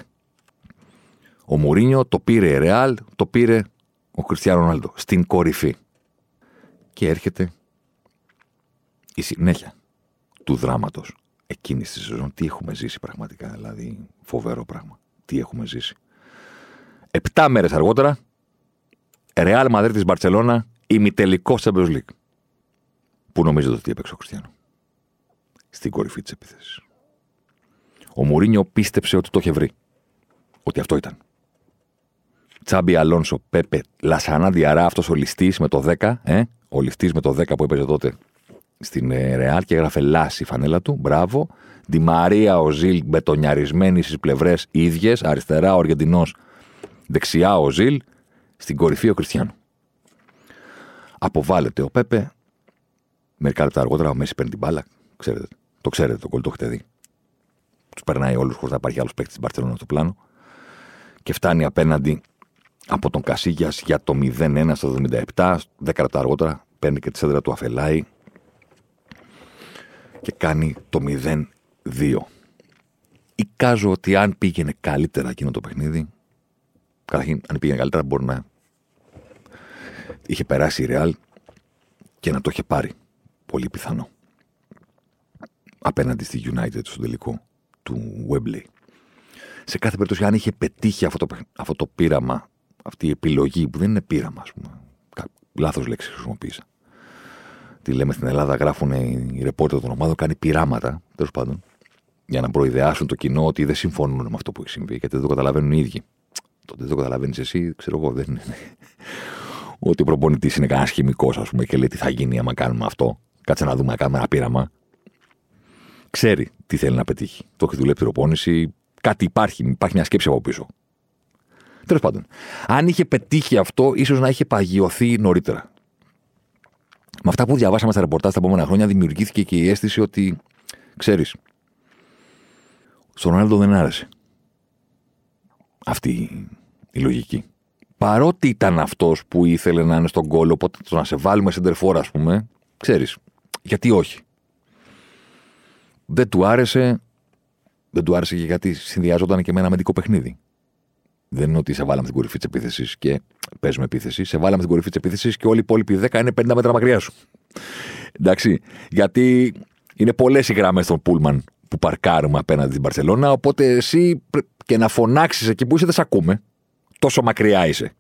Ο Μουρίνιο, το πήρε η Ρεάλ, το πήρε ο Κριστιανό Ρονάλντο. Στην κορυφή. Και έρχεται η συνέχεια του δράματος εκείνης της σεζόν. Τι έχουμε ζήσει πραγματικά, δηλαδή φοβερό πράγμα. Τι έχουμε ζήσει. Επτά μέρες αργότερα, Ρεάλ Μαδρίτη Μπαρσελόνα, ημιτελικός Champions League. Πού νομίζετε ότι έπαιξε ο Χριστιανό. Στην κορυφή της επίθεσης. Ο Μουρίνιο πίστεψε ότι το είχε βρει. Ότι αυτό ήταν. Τσάμπι Αλόνσο, Πέπε, Λασανά Διαρά, αυτός ο ληστής με το 10, ε; ο ληστής με το 10 που έπαιζε τότε στην ε, Ρεάλ και έγραφε Λάση η φανέλα του. Μπράβο. Τη Μαρία ο Ζιλ μπετονιαρισμένη στις πλευρές ίδιες. Αριστερά ο Αργεντινός. Δεξιά ο Ζιλ. Στην κορυφή ο Κριστιανό. Αποβάλλεται ο Πέπε. Μερικά λεπτά αργότερα ο Μέση παίρνει την μπάλα. Ξέρετε, το ξέρετε το κόλ, το έχετε δει. Τους περνάει όλους χωρίς να υπάρχει άλλος παίκτης τη Μπαρσελόνα στο πλάνο. Και φτάνει απέναντι από τον Κασίγια για το 0-1 στο 77. 10 λεπτά αργότερα παίρνει και τη σέντρα του Αφελάη και κάνει το 0-2. Εικάζω ότι αν πήγαινε καλύτερα εκείνο το παιχνίδι, καταρχήν αν πήγαινε καλύτερα μπορεί να είχε περάσει η Real και να το είχε πάρει. Πολύ πιθανό. Απέναντι στη United στο τελικό του Webley. Σε κάθε περίπτωση, αν είχε πετύχει αυτό το, αυτό το πείραμα, αυτή η επιλογή που δεν είναι πείραμα, ας πούμε. Λάθος λέξη χρησιμοποίησα τι λέμε στην Ελλάδα, γράφουν οι ρεπόρτερ των ομάδων, κάνει πειράματα, τέλος πάντων, για να προειδεάσουν το κοινό ότι δεν συμφωνούν με αυτό που έχει συμβεί, γιατί δεν το καταλαβαίνουν οι ίδιοι. Τότε δεν το καταλαβαίνεις εσύ, ξέρω εγώ, δεν είναι. Ότι ο προπονητής είναι κανένας χημικός, ας πούμε, και λέει τι θα γίνει άμα κάνουμε αυτό. Κάτσε να δούμε να κάνουμε ένα πείραμα. Ξέρει τι θέλει να πετύχει. Το έχει δουλέψει προπόνηση. Κάτι υπάρχει. Υπάρχει μια σκέψη από πίσω. Τέλος πάντων. Αν είχε πετύχει αυτό, ίσως να είχε παγιωθεί νωρίτερα. Με αυτά που διαβάσαμε στα ρεπορτάζ τα επόμενα χρόνια, δημιουργήθηκε και η αίσθηση ότι, ξέρεις, στον Ρονάλντο δεν άρεσε αυτή η λογική. Παρότι ήταν αυτός που ήθελε να είναι στον κόλλο, οπότε το να σε βάλουμε σε τερφόρ, ας πούμε, ξέρεις, γιατί όχι. Δεν του άρεσε. Δεν του άρεσε και γιατί συνδυάζονταν και με ένα αμυντικό παιχνίδι. Δεν είναι ότι σε βάλαμε την κορυφή της επίθεσης και παίζουμε επίθεση. Σε βάλαμε την κορυφή της επίθεσης και όλοι οι υπόλοιποι 10 είναι 50 μέτρα μακριά σου. Εντάξει. Γιατί είναι πολλές οι γραμμές των Πούλμαν που παρκάρουμε απέναντι στην Παρσελώνα. Οπότε εσύ και να φωνάξεις εκεί που είσαι δεν σε ακούμε. Τόσο μακριά είσαι.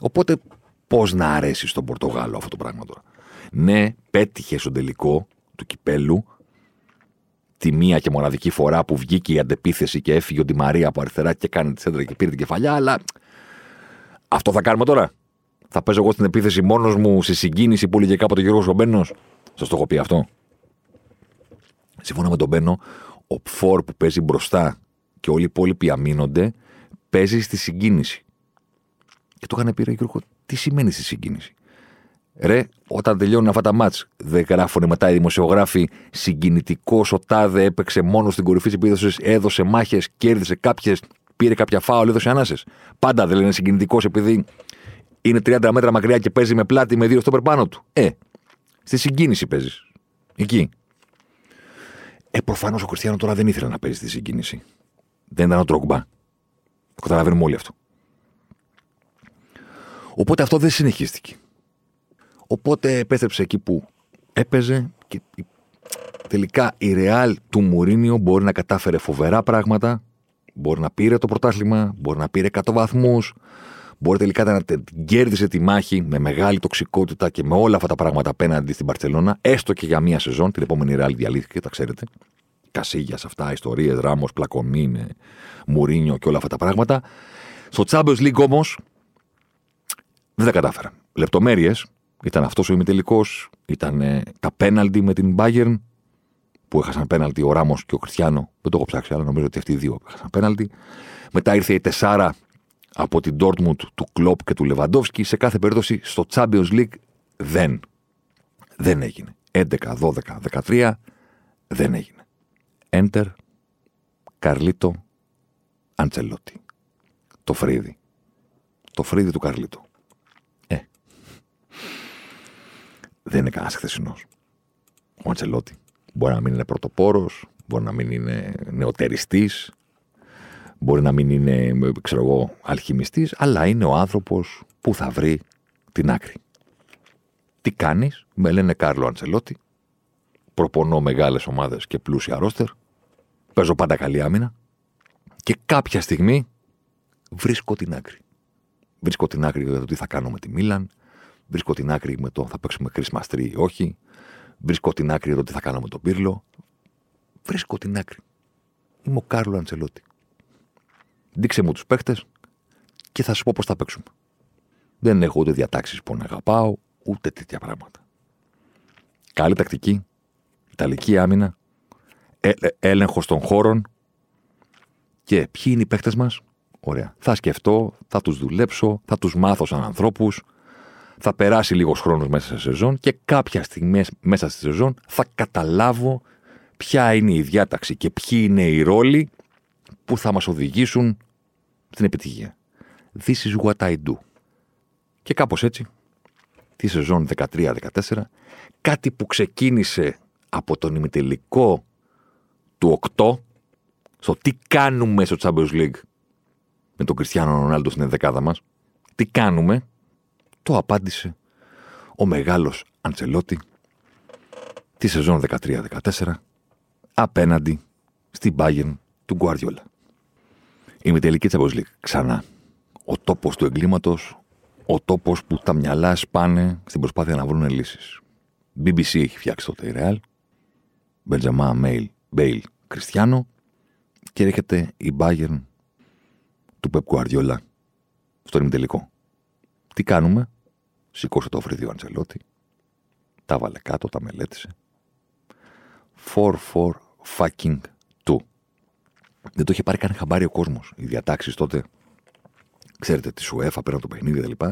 Οπότε πώς να αρέσει στον Πορτογάλο αυτό το πράγμα τώρα; Ναι, πέτυχε στον τελικό του κυπέλου τη μία και μοναδική φορά που βγήκε η αντεπίθεση και έφυγε ο Ντι Μαρία από αριστερά και κάνει τη σέντρα και πήρε την κεφαλιά, αλλά αυτό θα κάνουμε τώρα. Θα παίζω εγώ στην επίθεση μόνος μου στη συγκίνηση που έλεγε κάποτε ο Γιώργος Ρομπένο. Σας το έχω πει αυτό. Σύμφωνα με τον Μπένο, ο Πφόρ που παίζει μπροστά και όλοι οι υπόλοιποι αμήνονται, παίζεις στη συγκίνηση. Και το έκανε πήρε ο Γιώργο, τι σημαίνει στη συγκίνηση; Ρε, όταν τελειώνουν αυτά τα μάτς, δεν γράφουν μετά οι δημοσιογράφοι συγκινητικός ο Τάδε έπαιξε μόνο στην κορυφή της επίδοσης, έδωσε μάχες, κέρδισε κάποιες, πήρε κάποια φάουλ, έδωσε ανάσες. Πάντα δεν λένε συγκινητικός επειδή είναι 30 μέτρα μακριά και παίζει με πλάτη με δύο στο περπάνω του. Ε, στη συγκίνηση παίζεις. Εκεί. Ε, προφανώς ο Κριστιανό τώρα δεν ήθελε να παίζει στη συγκίνηση. Δεν ήταν ο Τρόγκμπα. Το καταλαβαίνουμε όλοι αυτό. Οπότε αυτό δεν συνεχίστηκε. Οπότε επέστρεψε εκεί που έπαιζε και τελικά η Ρεάλ του Μουρίνιο μπορεί να κατάφερε φοβερά πράγματα. Μπορεί να πήρε το πρωτάθλημα, μπορεί να πήρε 100 βαθμούς, μπορεί τελικά να κέρδισε τη μάχη με μεγάλη τοξικότητα και με όλα αυτά τα πράγματα απέναντι στην Παρσελώνα, έστω και για μία σεζόν. Την επόμενη Ρεάλ διαλύθηκε, τα ξέρετε. Κασίγιας σε αυτά, ιστορίες, Ράμος, πλακωμή με Μουρίνιο και όλα αυτά τα πράγματα. Στο Champions League όμως δεν τα κατάφερα. Λεπτομέρειες ήταν αυτός ο ημιτελικός, ήταν ε, τα πέναλτι με την Bayern που έχασαν πέναλτι ο Ράμος και ο Κριστιανό. Δεν το έχω ψάξει, αλλά νομίζω ότι αυτοί οι δύο έχασαν πέναλτι. Μετά ήρθε η τεσάρα από την Dortmund του Κλοπ και του Λεβαντόφσκι. Σε κάθε περίπτωση στο Champions League δεν. Δεν έγινε. 11, 12, 13 δεν έγινε. Έντερ, Καρλίτο, Αντσελότη. Το φρύδι. Το φρύδι του Καρλίτο. δεν είναι κανένας χθεσινός. Ο Αντσελότη. Μπορεί να μην είναι πρωτοπόρος, μπορεί να μην είναι νεοτεριστής, μπορεί να μην είναι, ξέρω εγώ, αλχημιστής, αλλά είναι ο άνθρωπος που θα βρει την άκρη. Τι κάνεις, με λένε Κάρλο Αντσελότη. Προπονώ μεγάλες ομάδες και πλούσια ρόστερ. Παίζω πάντα καλή άμυνα. Και κάποια στιγμή βρίσκω την άκρη. Βρίσκω την άκρη για το τι θα κάνω με τη Μίλαν, Βρίσκω την άκρη με το θα παίξουμε Christmas tree ή όχι. Βρίσκω την άκρη εδώ τι θα κάνω με τον Πύρλο. Βρίσκω την άκρη. Είμαι ο Κάρλο Αντσελότη. Δείξε μου τους παίχτες και θα σου πω πώς θα παίξουμε. Δεν έχω ούτε διατάξεις που να αγαπάω, ούτε τέτοια πράγματα. Καλή τακτική, Ιταλική άμυνα, ε, ε, έλεγχος των χώρων και ποιοι είναι οι παίχτε μας; Ωραία. Θα σκεφτώ, θα τους δουλέψω, θα τους μάθω σαν ανθρώπους, θα περάσει λίγος χρόνος μέσα σε σεζόν και κάποια στιγμή μέσα στη σεζόν θα καταλάβω ποια είναι η διάταξη και ποιοι είναι οι ρόλοι που θα μας οδηγήσουν στην επιτυχία. This is what I do. Και κάπως έτσι, τη σεζόν 13-14, κάτι που ξεκίνησε από τον ημιτελικό του 8, στο τι κάνουμε στο Champions League με τον Κριστιανό Ρονάλντο στην δεκάδα μας, τι κάνουμε, το απάντησε ο μεγάλος Αντσελότη τη σεζόν 13-14 απέναντι στην Bayern του Γκουάρδιολα. Η τελική Champions League ξανά. Ο τόπος του εγκλήματος, ο τόπος που τα μυαλά σπάνε στην προσπάθεια να βρουν λύσεις. BBC έχει φτιάξει τότε η Real, Μπεντζαμά, Μέιλ, Μπέιλ, Κριστιανό και έρχεται η Bayern του Πεπ Γκουάρδιολα στον ημιτελικό. Τι κάνουμε, σηκώσε το φρύδι ο Αντσελότη, Τα βάλε κάτω, τα μελέτησε. 4-4 fucking 2. Δεν το είχε πάρει καν χαμπάρι ο κόσμος. Οι διατάξεις τότε, ξέρετε, της UEFA πέραν το παιχνίδι κτλ.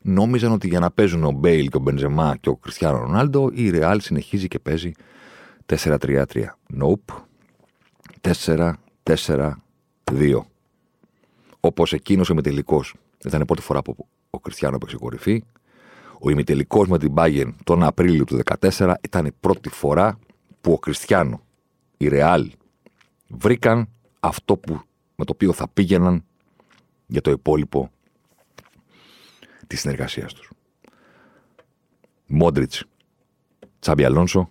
Νόμιζαν ότι για να παίζουν ο Μπέιλ και ο Μπενζεμά και ο Κριστιανό Ρονάλντο, η Ρεάλ συνεχίζει και παίζει 4-3-3. Nope. 4-4-2. Όπως εκείνος ο ημιτελικός. Ήταν η πρώτη φορά που ο Κριστιανό έπαιξε κορυφή. Ο ημιτελικός με την Bayern τον Απρίλιο του 2014 ήταν η πρώτη φορά που ο Κριστιανό, η Ρεάλ, βρήκαν αυτό που, με το οποίο θα πήγαιναν για το υπόλοιπο της συνεργασίας τους. Μόντριτς, Τσάμπι Αλόνσο,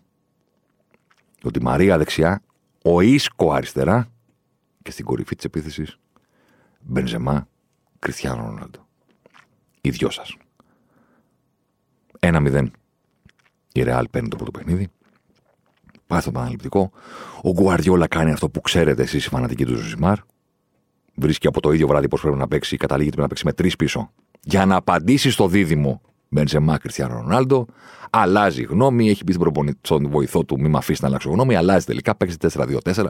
ο Τη Μαρία δεξιά, ο Ίσκο αριστερά και στην κορυφή της επίθεσης Μπενζεμά, Κριστιανό Ρονάλντο. Οι δυο σας. Ένα μηδέν. Η Ρεάλ παίρνει το πρώτο παιχνίδι. Πάει στο επαναληπτικό. Ο Γκουαρδιόλα κάνει αυτό που ξέρετε εσείς οι φανατικοί του Ζωσιμάρ. Βρίσκει από το ίδιο βράδυ πώς πρέπει να παίξει, καταλήγει να παίξει με τρεις πίσω. Για να απαντήσει στο δίδυμο Μπενζεμά Κριστιανό Ρονάλντο, αλλάζει γνώμη, έχει πει στον βοηθό του, μη με αφήσει να αλλάξω γνώμη, αλλάζει τελικά, παίξει 4-2-4,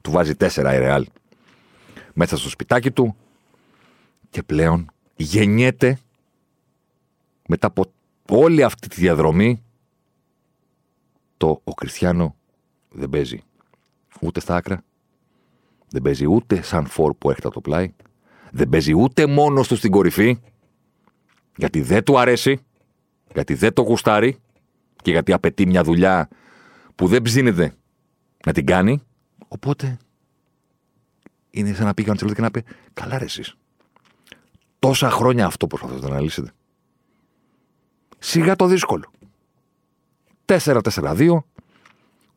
του βάζει 4 η Ρεάλ μέσα στο σπιτάκι του και πλέον γεννιέται μετά από όλη αυτή τη διαδρομή το ο Κριστιανό δεν παίζει ούτε στα άκρα, δεν παίζει ούτε σαν φόρ που έρχεται το πλάι, δεν παίζει ούτε μόνος του στην κορυφή, γιατί δεν του αρέσει, γιατί δεν το γουστάρει και γιατί απαιτεί μια δουλειά που δεν ψήνεται να την κάνει. Οπότε είναι σαν να πήγε ο Αντσελότη και να πει: Καλά, ρε εσείς. Τόσα χρόνια αυτό προσπαθείτε να λύσετε. Σιγά το δύσκολο. 4-4-2.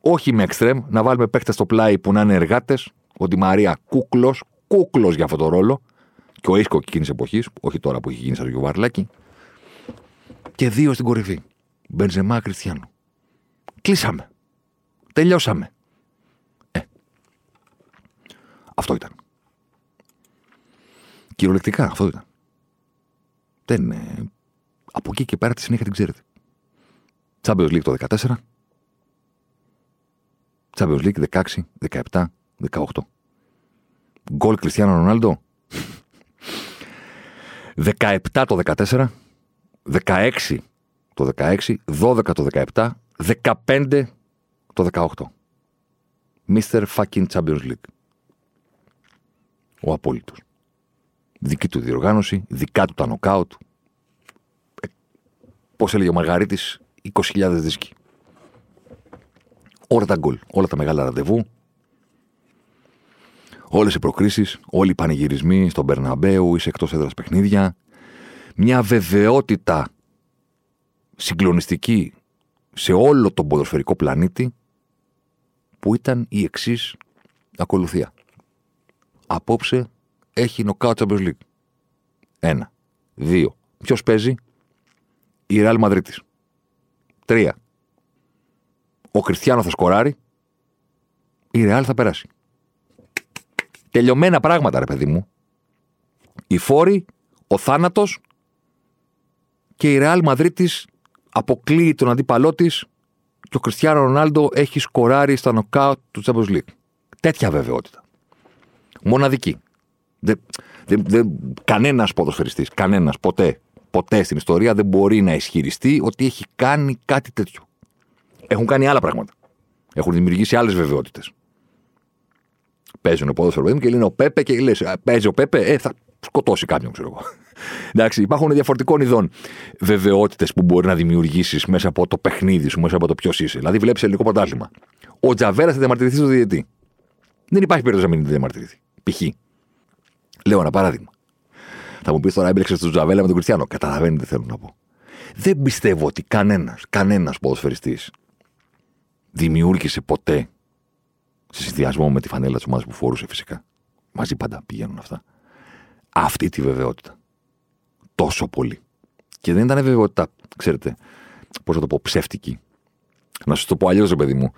Όχι με εξτρέμ, να βάλουμε παίχτε στο πλάι που να είναι εργάτες. Ο Τη Μαρία κούκλος, κούκλος για αυτό το ρόλο. Και ο Ίσκο εκείνης εποχής, όχι τώρα που έχει γίνει σαν Γιουβαρλάκη. Και δύο στην κορυφή. Μπενζεμά Κριστιανό. Κλείσαμε. Τελειώσαμε. Ε. Αυτό ήταν. Κυριολεκτικά αυτό ήταν. Δεν. Ε, από εκεί και πέρα τη συνέχεια την ξέρετε. Champions League το 14. Champions League 16, 17, 18. Γκολ Κριστιανό Ρονάλντο. 17 το 14, 16 το 16, 12 το 17, 15 το 18. Mr. fucking Champions League. Ο απόλυτος. Δική του διοργάνωση, δικά του τα νοκάουτ. Ε, πώς έλεγε ο Μαργαρίτης, 20.000 δίσκοι. Όλα τα γκολ, όλα τα μεγάλα ραντεβού, όλες οι προκρίσεις, όλοι οι πανηγυρισμοί στον Περναμπέου ή σε εκτός έδρας παιχνίδια, μια βεβαιότητα συγκλονιστική σε όλο τον ποδοσφαιρικό πλανήτη που ήταν η εξής ακολουθία. Απόψε έχει νοκάut Champions League. Ένα. Δύο. Ποιος παίζει; Η Real Madrid. Τρία. Ο Κριστιανό θα σκοράρει. Η Real θα περάσει. Τελειωμένα πράγματα, ρε παιδί μου. Η φόρη, ο θάνατος και η Real Madrid αποκλείει τον αντίπαλό της και ο Κριστιανό Ρονάλντο έχει σκοράρει στα νοκάουτ του Champions League. Τέτοια βεβαιότητα. Μοναδική. Δε, δε, δε, κανένας ποδοσφαιριστής, κανένας ποτέ, ποτέ στην ιστορία δεν μπορεί να ισχυριστεί ότι έχει κάνει κάτι τέτοιο. Έχουν κάνει άλλα πράγματα. Έχουν δημιουργήσει άλλες βεβαιότητες. Παίζουν ποδόσφαιρο και λένε ο Πέπε και λες: Παίζει ο Πέπε, ε, θα σκοτώσει κάποιον, ξέρω εγώ. Εντάξει, υπάρχουν διαφορετικών ειδών βεβαιότητες που μπορεί να δημιουργήσεις μέσα από το παιχνίδι σου, μέσα από το ποιος είσαι. Δηλαδή, βλέπεις ελληνικό πρωτάθλημα. Ο Τζαβέρας θα διαμαρτυρηθεί στο διαιτή. Δεν υπάρχει περίπτωση να μην διαμαρτυρηθεί. Π.χ. Λέω ένα παράδειγμα. Θα μου πεις τώρα έμπλεξε τον Τζαβέλα με τον Κριστιανό. Καταλαβαίνετε τι θέλω να πω. Δεν πιστεύω ότι κανένας, κανένας ποδοσφαιριστής δημιούργησε ποτέ σε συνδυασμό με τη φανέλα της ομάδας που φορούσε φυσικά. Μαζί πάντα πηγαίνουν αυτά. Αυτή τη βεβαιότητα τόσο πολύ. Και δεν ήταν βεβαιότητα, ξέρετε, πώς θα το πω, ψεύτικη. Να σας το πω αλλιώς, παιδί μου.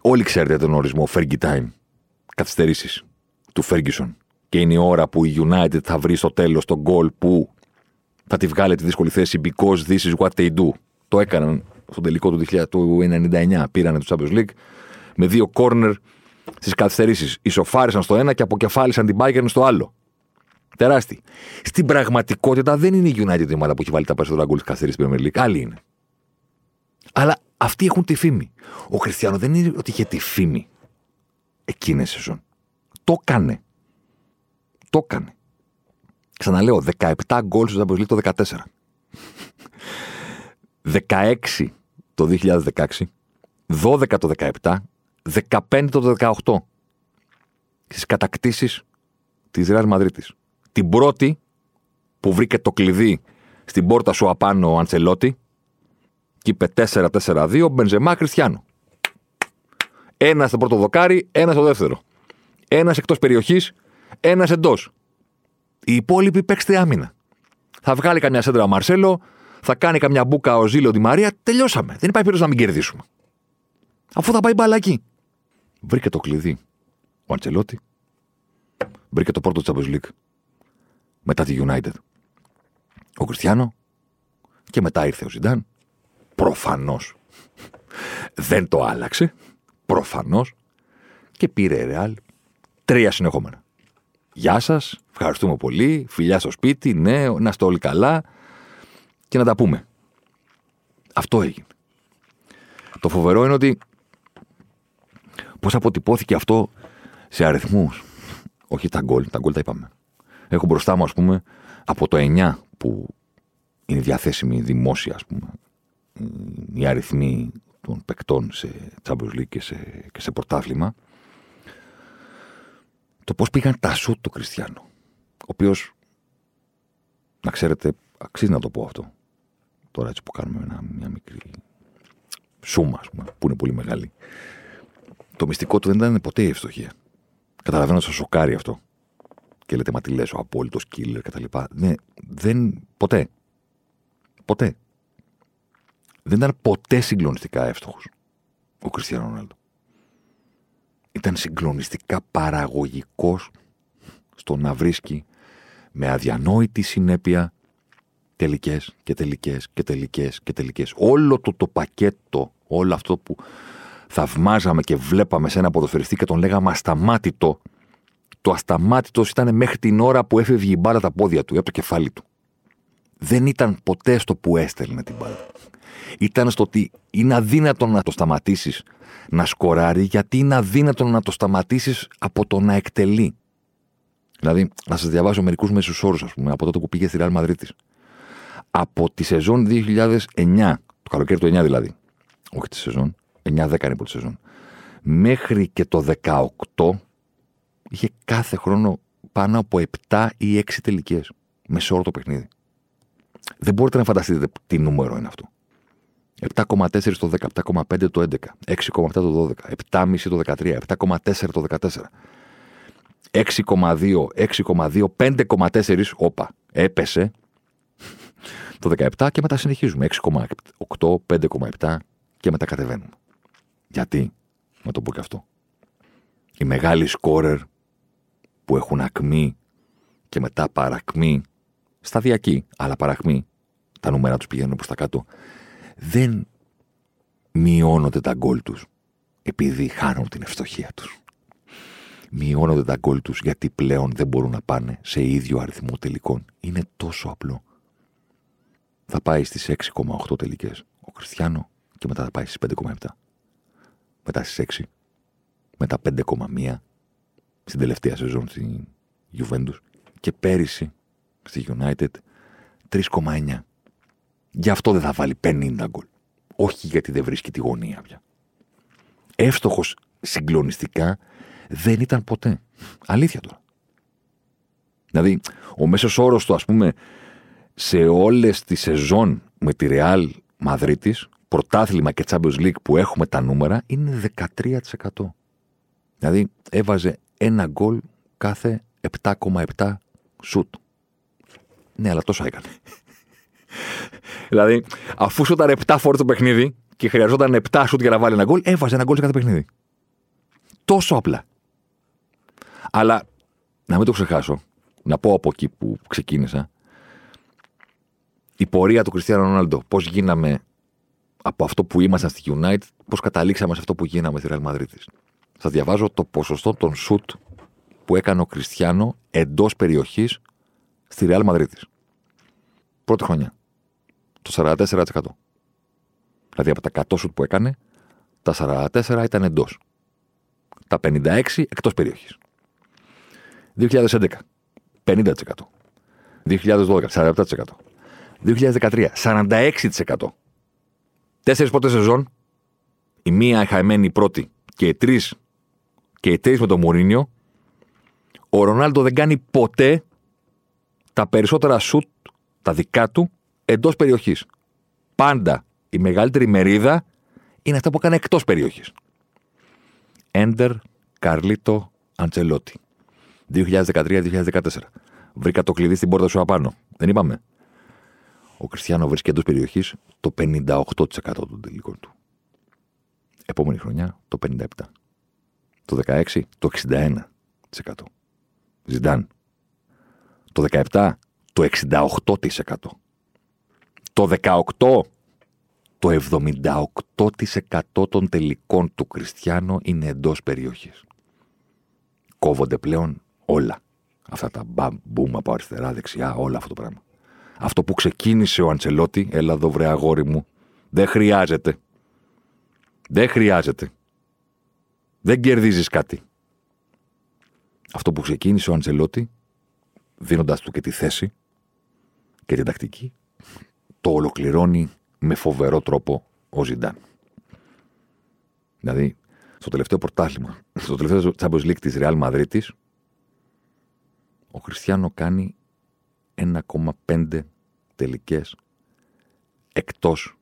Όλοι ξέρετε τον ορισμό Fergie Time. Καθυστερήσεις του Ferguson. Και είναι η ώρα που η United θα βρει στο τέλος τον γκολ που θα τη βγάλει τη δύσκολη θέση because this is what they do. Το έκαναν στον τελικό του 2000 του 99 πήραν του Champions League με δύο κόρνερ στις καθυστερήσεις. Ισοφάρισαν στο ένα και αποκεφάλισαν την Bayern στο άλλο. Τεράστιοι. Στην πραγματικότητα δεν είναι η United η ομάδα που έχει βάλει τα περισσότερα γκολ τη καθυστερήση στην Premier League. Άλλοι είναι. Αλλά αυτοί έχουν τη φήμη. Ο Χριστιανό δεν είναι ότι είχε τη φήμη εκείνε σεζόν. Το έκανε. Το έκανε. Ξαναλέω, 17 γκολ στο Champions League το 14. 16 το 2016, 12 το 17, 15 το 18. Στις κατακτήσεις της Ρεάλ Μαδρίτη. Την πρώτη που βρήκε το κλειδί στην πόρτα σου απάνω ο Αντσελότη και είπε 4-4-2, Μπενζεμά Κριστιανό. Ένας στο πρώτο δοκάρι, ένας στο δεύτερο. Ένας εκτός περιοχής, ένας εντός. Οι υπόλοιποι παίξτε άμυνα. Θα βγάλει καμιά σέντρα ο Μαρσέλο, θα κάνει καμιά μπουκα ο Ζήλο Τη Μαρία, τελειώσαμε. Δεν υπάρχει περίπτωση να μην κερδίσουμε. Αφού θα πάει μπαλάκι. Βρήκε το κλειδί ο Αντσελότη. Βρήκε το πρώτο Champions League μετά τη United. Ο Κριστιανό και μετά ήρθε ο Ζιντάν. Προφανώς. Δεν το άλλαξε. Προφανώς. Και πήρε ρεάλ τρία συνεχόμενα. Γεια σας, ευχαριστούμε πολύ. Φιλιά στο σπίτι, ναι, να είστε όλοι καλά και να τα πούμε. Αυτό έγινε. Το φοβερό είναι ότι πώς αποτυπώθηκε αυτό σε αριθμούς; Όχι τα γκολ, τα γκολ τα είπαμε. Έχω μπροστά μου, ας πούμε, από το 9 που είναι διαθέσιμη δημόσια, ας πούμε, οι αριθμοί των παικτών σε Champions League και σε, και σε πρωτάθλημα. Το πώς πήγαν τα σουτ του Κριστιανού. Ο οποίος, να ξέρετε, αξίζει να το πω αυτό. Τώρα έτσι που κάνουμε ένα, μια μικρή σούμα, ας πούμε, που είναι πολύ μεγάλη. Το μυστικό του δεν ήταν ποτέ η ευστοχία. Καταλαβαίνω ότι σας σοκάρει αυτό. Και λέτε, μα τι λες, ο απόλυτος killer κτλ. Ναι, δεν. Ποτέ. Ποτέ. Δεν ήταν ποτέ συγκλονιστικά εύστοχος ο Κριστιανό Ρονάλντο. Ήταν συγκλονιστικά παραγωγικός στο να βρίσκει με αδιανόητη συνέπεια τελικές και τελικές και τελικές και τελικές. Όλο το, το πακέτο, όλο αυτό που θαυμάζαμε και βλέπαμε σε ένα ποδοσφαιριστή και τον λέγαμε ασταμάτητο, το ασταμάτητος ήταν μέχρι την ώρα που έφευγε η μπάλα τα πόδια του, από το κεφάλι του. Δεν ήταν ποτέ στο που έστελνε την μπάλα. Ήταν στο ότι είναι αδύνατο να το σταματήσεις να σκοράρει, γιατί είναι αδύνατο να το σταματήσεις από το να εκτελεί. Δηλαδή, να σας διαβάσω μερικούς μέσους όρους, ας πούμε, από τότε που πήγε στη Real Madrid από τη σεζόν 2009, το καλοκαίρι του 9 δηλαδή, όχι τη σεζόν, 9-10 είναι η σεζόν, μέχρι και το 18 είχε κάθε χρόνο πάνω από 7 ή 6 τελικές. Με όλο το παιχνίδι. Δεν μπορείτε να φανταστείτε τι νούμερο είναι αυτό. 7,4 το 10, 7,5 το 11, 6,7 το 12, 7,5 το 13, 7,4 το 14, 6,2, 6,2, 5,4, όπα, έπεσε το 17 και μετά συνεχίζουμε. 6,8, 5,7 και μετά κατεβαίνουμε. Γιατί, να το πω και αυτό. Οι μεγάλοι σκόρερ που έχουν ακμή και μετά παρακμή, σταδιακή, αλλά παρακμή, τα νούμερα τους πηγαίνουν προς τα κάτω, δεν μειώνονται τα γκολ τους επειδή χάνουν την ευστοχία τους. Μειώνονται τα γκολ τους γιατί πλέον δεν μπορούν να πάνε σε ίδιο αριθμό τελικών. Είναι τόσο απλό θα πάει στις 6,8 τελικές ο Κριστιανό και μετά θα πάει στις 5,7. Μετά στις 6. Μετά 5,1 στην τελευταία σεζόν στη Juventus και πέρυσι στη United 3,9. Γι' αυτό δεν θα βάλει 50 γκολ. Όχι γιατί δεν βρίσκει τη γωνία πια. Εύστοχος συγκλονιστικά δεν ήταν ποτέ. Αλήθεια τώρα. Δηλαδή, ο μέσος όρος του, ας πούμε, σε όλες τις σεζόν με τη Real Μαδρίτη, πρωτάθλημα και Champions League που έχουμε τα νούμερα, είναι 13%. Δηλαδή έβαζε ένα γκολ κάθε 7,7 σουτ. Ναι, αλλά τόσο έκανε. δηλαδή, αφού σούταν 7 φορές το παιχνίδι και χρειαζόταν 7 σουτ για να βάλει ένα γκολ, έβαζε ένα γκολ σε κάθε παιχνίδι. Τόσο απλά. Αλλά να μην το ξεχάσω, να πω από εκεί που ξεκίνησα, η πορεία του Κριστιανού Ρονάλντο, πώς γίναμε από αυτό που ήμασταν στη United, πώς καταλήξαμε σε αυτό που γίναμε στη Real Madrid. Σας διαβάζω το ποσοστό των σουτ που έκανε ο Κριστιανό εντός περιοχής στη Real Madrid. Πρώτη χρονιά. Το 44%. Δηλαδή από τα 100 σουτ που έκανε, τα 44 ήταν εντός. Τα 56 εκτός περιοχής. 2011, 50%. 2012, 47%. 2013, 46%. Τέσσερις πρώτες σεζόν, η μία χαμένη πρώτη και οι τρεις και οι τρεις με τον Μουρίνιο, ο Ρονάλντο δεν κάνει ποτέ τα περισσότερα σουτ, τα δικά του, εντός περιοχής. Πάντα η μεγαλύτερη μερίδα είναι αυτά που έκανε εκτός περιοχής. Έντερ Καρλίτο Αντσελότη. 2013-2014. Βρήκα το κλειδί στην πόρτα σου απάνω. Δεν είπαμε. Ο Κριστιανό βρίσκει εντός περιοχής το 58% των τελικών του. Επόμενη χρονιά το 57%. Το 16% το 61%. Ζιντάν. Το 17% το 68%. Το 18% το 78% των τελικών του Κριστιανό είναι εντός περιοχής. Κόβονται πλέον όλα. Αυτά τα μπαμ, μπούμ από αριστερά, δεξιά, όλα αυτό το πράγμα. Αυτό που ξεκίνησε ο Αντσελότη, έλα εδώ βρε αγόρι μου, δεν χρειάζεται. Δεν χρειάζεται. Δεν κερδίζεις κάτι. Αυτό που ξεκίνησε ο Αντσελότη, δίνοντας του και τη θέση και την τακτική, το ολοκληρώνει με φοβερό τρόπο ο Ζιντάν. Δηλαδή, στο τελευταίο πρωτάθλημα, στο τελευταίο Champions League της Real Madrid ο Χριστιανό κάνει 1,5 τελικές εκτός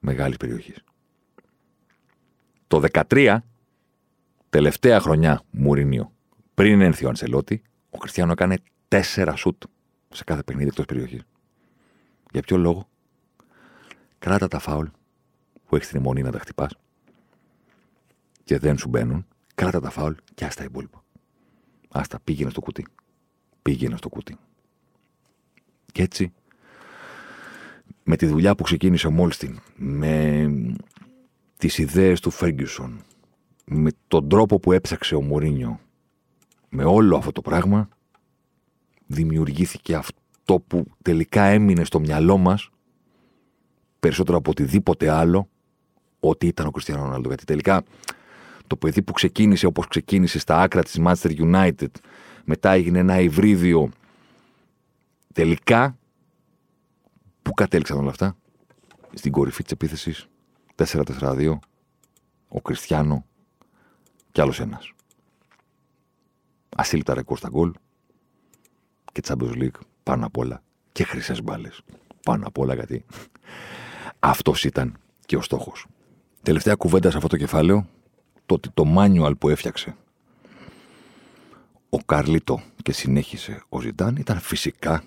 μεγάλης περιοχής. Το 13, τελευταία χρονιά Μουρίνιο, πριν έρθει ο Ανσελότη, ο Χριστιανό έκανε 4 σουτ σε κάθε παιχνίδι εκτός περιοχής. Για ποιο λόγο; Κράτα τα φάουλ που έχεις την αιμονή να τα χτυπάς και δεν σου μπαίνουν. Κράτα τα φάουλ και άστα υπόλοιπα. Άστα, πήγαινε στο κουτί. Πήγαινε στο κουτί. Και έτσι, με τη δουλειά που ξεκίνησε ο Μόλστιν, με τις ιδέες του Φέργκισον, με τον τρόπο που έψαξε ο Μουρίνιο, με όλο αυτό το πράγμα, δημιουργήθηκε αυτό που τελικά έμεινε στο μυαλό μας περισσότερο από οτιδήποτε άλλο ότι ήταν ο Κριστιανό Ρονάλντο. Γιατί τελικά το παιδί που ξεκίνησε όπως ξεκίνησε στα άκρα της Manchester United, μετά έγινε ένα υβρίδιο. Τελικά, πού κατέληξαν όλα αυτά, στην κορυφή της επίθεσης 4-4-2, ο Κριστιανό κι άλλος ένας. Ασύλληπτα ρεκόρ στα γκολ και Champions League πάνω απ' όλα και χρυσές μπάλες. Πάνω απ' όλα γιατί αυτός ήταν και ο στόχος. Τελευταία κουβέντα σε αυτό το κεφάλαιο, το ότι το manual που έφτιαξε ο Καρλίτο και συνέχισε ο Ζιντάν ήταν φυσικά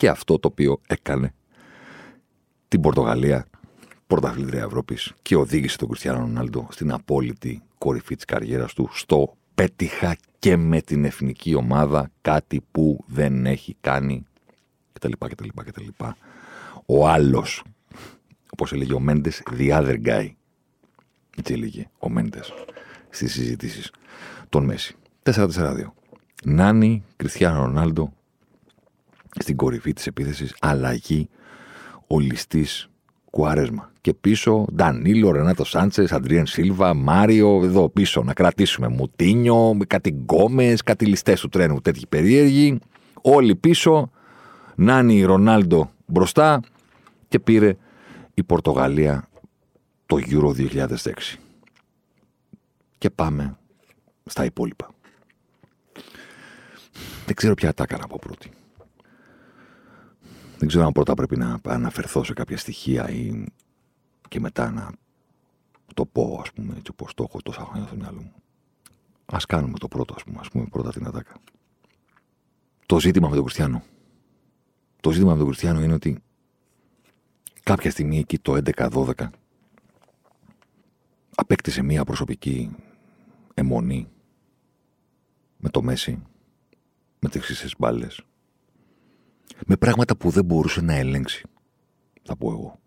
και αυτό το οποίο έκανε την Πορτογαλία πρωταθλήτρια Ευρώπης και οδήγησε τον Κριστιανό Ρονάλντο στην απόλυτη κορυφή της καριέρας του στο πέτυχα και με την εθνική ομάδα κάτι που δεν έχει κάνει κτλ. κτλ, κτλ. Ο άλλος Όπως έλεγε ο Μέντες, the other guy. Έτσι έλεγε ο Μέντες στις συζητήσεις των Μέση. 4-4-2. Νάνι, Κριστιανό Ρονάλντο στην κορυφή της επίθεσης, αλλαγή, ο ληστής Κουάρεσμα. Και πίσω Ντανίλο, Ρενάτο Σάντσες, Αντρίαν Σίλβα, Μάριο, εδώ πίσω να κρατήσουμε Μουτίνιο, κάτι γκόμες, κάτι ληστές του τρένου, τέτοιοι περίεργοι. Όλοι πίσω, Νάνι Ρονάλντο μπροστά και πήρε η Πορτογαλία το Euro 2006. Και πάμε στα υπόλοιπα. Δεν ξέρω ποια τα έκανα από πρώτη. Δεν ξέρω αν πρώτα πρέπει να αναφερθώ σε κάποια στοιχεία ή και μετά να το πω, ας πούμε, έτσι όπως το έχω τόσα χρόνια στο μυαλό μου. Ας κάνουμε το πρώτο, ας πούμε, ας πούμε πρώτα την ατάκα. Το ζήτημα με τον Κριστιανό. Το ζήτημα με τον Κριστιανό είναι ότι κάποια στιγμή εκεί το 11-12 απέκτησε μία προσωπική αιμονή με το Μέση, με τις χρυσές μπάλες, με πράγματα που δεν μπορούσε να ελέγξει, θα πω εγώ.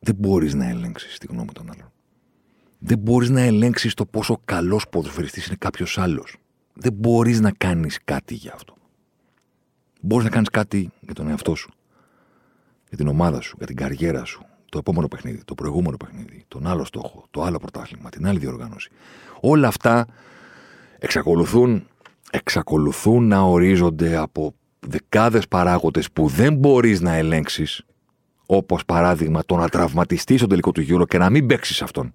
δεν μπορείς να ελέγξεις τη γνώμη των άλλων. Δεν μπορείς να ελέγξεις το πόσο καλός ποδοσφαιριστής είναι κάποιος άλλος. Δεν μπορείς να κάνεις κάτι για αυτό. Μπορείς να κάνεις κάτι για τον εαυτό σου, για την ομάδα σου, για την καριέρα σου, το επόμενο παιχνίδι, το προηγούμενο παιχνίδι, τον άλλο στόχο, το άλλο πρωτάθλημα, την άλλη διοργάνωση. Όλα αυτά εξακολουθούν, εξακολουθούν να ορίζονται από δεκάδες παράγοντες που δεν μπορείς να ελέγξεις, όπως παράδειγμα το να τραυματιστείς στο τελικό του γύρο και να μην παίξεις αυτόν.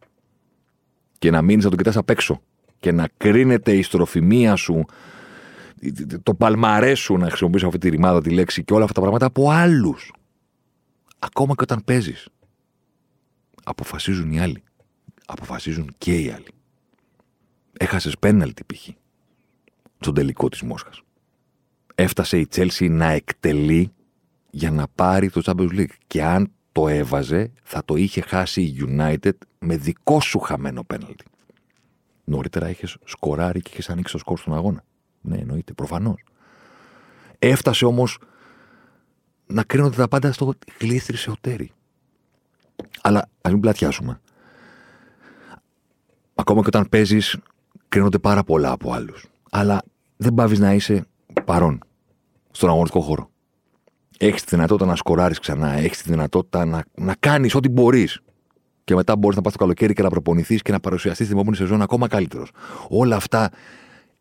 Και να μείνεις να τον κοιτάς απ' έξω. Και να κρίνεται η στροφημία σου, το παλμαρέ σου, να χρησιμοποιήσω αυτή τη ρημάδα τη λέξη και όλα αυτά τα πράγματα από άλλους. Ακόμα και όταν παίζεις αποφασίζουν οι άλλοι. Αποφασίζουν και οι άλλοι. Έχασες πέναλτι π.χ. στον τελικό της Μόσχας. Έφτασε η Τσέλσι να εκτελεί για να πάρει το Champions League. Και αν το έβαζε, θα το είχε χάσει η United με δικό σου χαμένο πέναλτι. Νωρίτερα είχες σκοράρει και είχες ανοίξει το σκορ στον αγώνα. Ναι, εννοείται, προφανώς. Έφτασε όμως να κρίνονται τα πάντα στο γλίστρι ο Τέρι. Αλλά ας μην πλατιάσουμε. Ακόμα και όταν παίζεις, κρίνονται πάρα πολλά από άλλους. Αλλά δεν πάβεις να είσαι παρόν στον αγωνιστικό χώρο. Έχεις τη δυνατότητα να σκοράρει ξανά. Έχεις τη δυνατότητα να, να κάνεις ό,τι μπορείς. Και μετά μπορείς να πας το καλοκαίρι και να προπονηθείς και να παρουσιαστείς την επόμενη σεζόν ακόμα καλύτερος. Όλα αυτά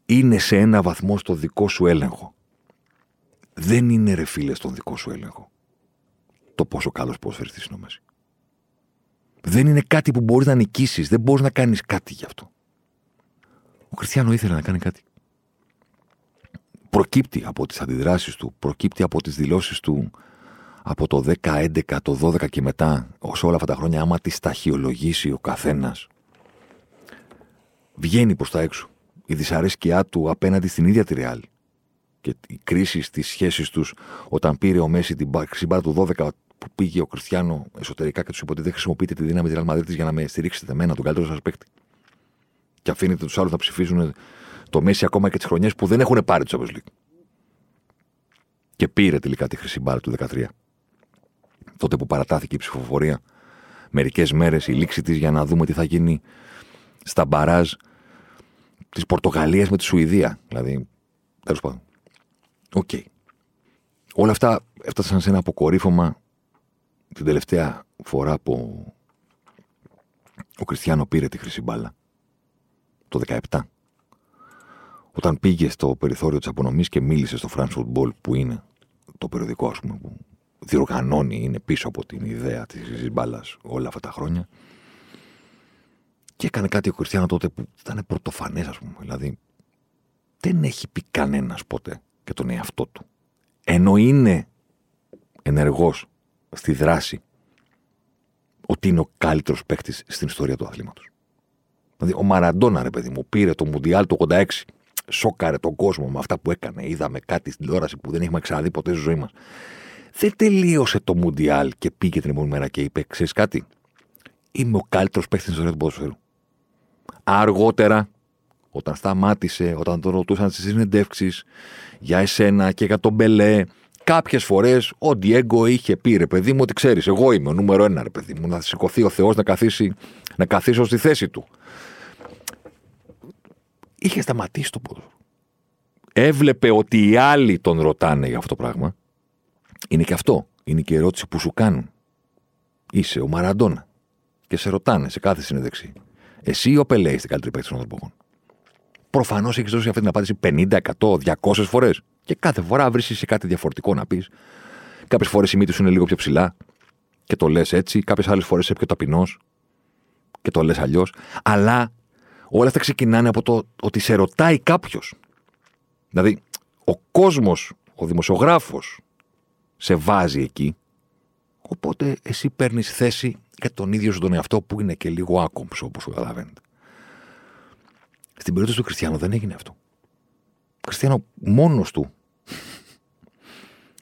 είναι σε ένα βαθμό στο δικό σου έλεγχο. Δεν είναι ρε φίλε στον δικό σου έλεγχο. Το πόσο καλός ποδοσφαιριστής είναι ο Μέση. Δεν είναι κάτι που μπορείς να νικήσεις. Δεν μπορείς να κάνεις κάτι γι' αυτό. Ο Κριστιανό ήθελε να κάνει κάτι. Προκύπτει από τις αντιδράσεις του, προκύπτει από τις δηλώσεις του από το 10, 11, το 12 και μετά, όσο όλα αυτά τα χρόνια, άμα τις ταχυολογήσει ο καθένας, βγαίνει προς τα έξω. Η δυσαρέσκειά του απέναντι στην ίδια τη Ρεάλ και η κρίση στις σχέσεις τους όταν πήρε ο Μέση την ξυμπάρα του 12 που πήγε ο Κριστιανό εσωτερικά και τους είπε ότι δεν χρησιμοποιείτε τη δύναμη της Real για να με στηρίξετε εμένα, τον καλύτερο σας παίκτη. Και αφήνετε τους άλλους να ψηφίζουν το Μέση ακόμα και τις χρονιές που δεν έχουν πάρει του Champions League. Και πήρε τελικά τη χρυσή μπάλα του 13. Τότε που παρατάθηκε η ψηφοφορία μερικές μέρες, η λήξη της για να δούμε τι θα γίνει στα μπαράζ της Πορτογαλίας με τη Σουηδία. Δηλαδή, τέλος πάντων. Οκ. Όλα αυτά έφτασαν σε ένα αποκορύφωμα την τελευταία φορά που ο Κριστιανό πήρε τη χρυσή μπάλα, το 17, όταν πήγε στο περιθώριο της απονομής και μίλησε στο France Football που είναι το περιοδικό ας πούμε που διοργανώνει, είναι πίσω από την ιδέα της χρυσής μπάλας όλα αυτά τα χρόνια και έκανε κάτι ο Κριστιανό τότε που ήταν πρωτοφανές ας πούμε, δηλαδή δεν έχει πει κανένας ποτέ και τον εαυτό του. Ενώ είναι ενεργός στη δράση ότι είναι ο καλύτερος παίκτης στην ιστορία του αθλήματος. Δηλαδή, ο Μαραντόνα, ρε παιδί μου, πήρε το Μουντιάλ του 86, σόκαρε τον κόσμο με αυτά που έκανε. Είδαμε κάτι στην τηλεόραση που δεν έχουμε ξαναδεί ποτέ στη ζωή μας. Δεν τελείωσε το Μουντιάλ και πήγε την επόμενη μέρα και είπε: Ξέρεις κάτι, είμαι ο καλύτερος παίκτης στην ιστορία του ποδοσφαίρου. Αργότερα, όταν σταμάτησε, όταν τον ρωτούσαν στις συνεντεύξεις για εσένα και για τον Μπελέ Κάποιες φορές ο Ντιέγκο είχε πει ρε παιδί μου ότι ξέρεις, εγώ είμαι ο νούμερο ένα ρε παιδί μου. Να σηκωθεί ο Θεός να, καθίσει, να καθίσω στη θέση του. Είχε σταματήσει το πόδι. Έβλεπε ότι οι άλλοι τον ρωτάνε για αυτό το πράγμα. Είναι και αυτό. Είναι και η ερώτηση που σου κάνουν. Είσαι ο Μαραντόνα. Και σε ρωτάνε σε κάθε συνέντευξη. Εσύ ή ο Πελέ είστε καλύτερη παίκτης των ανθρωπών. Προφανώς έχεις δώσει αυτή την απάντηση 50, 100, 200 φορές. Και κάθε φορά βρίσκεις κάτι διαφορετικό να πεις. Κάποιες φορές η μύτη σου είναι λίγο πιο ψηλά και το λες έτσι. Κάποιες άλλες φορές είσαι πιο ταπεινός και το λες αλλιώς. Αλλά όλα αυτά ξεκινάνε από το ότι σε ρωτάει κάποιος. Δηλαδή, ο κόσμος, ο δημοσιογράφος, σε βάζει εκεί. Οπότε εσύ παίρνεις θέση για τον ίδιο σου τον εαυτό που είναι και λίγο άκομψο, όπως καταλαβαίνετε. Στην περίπτωση του Χριστιανού δεν έγινε αυτό. Ο Χριστιανό μόνος του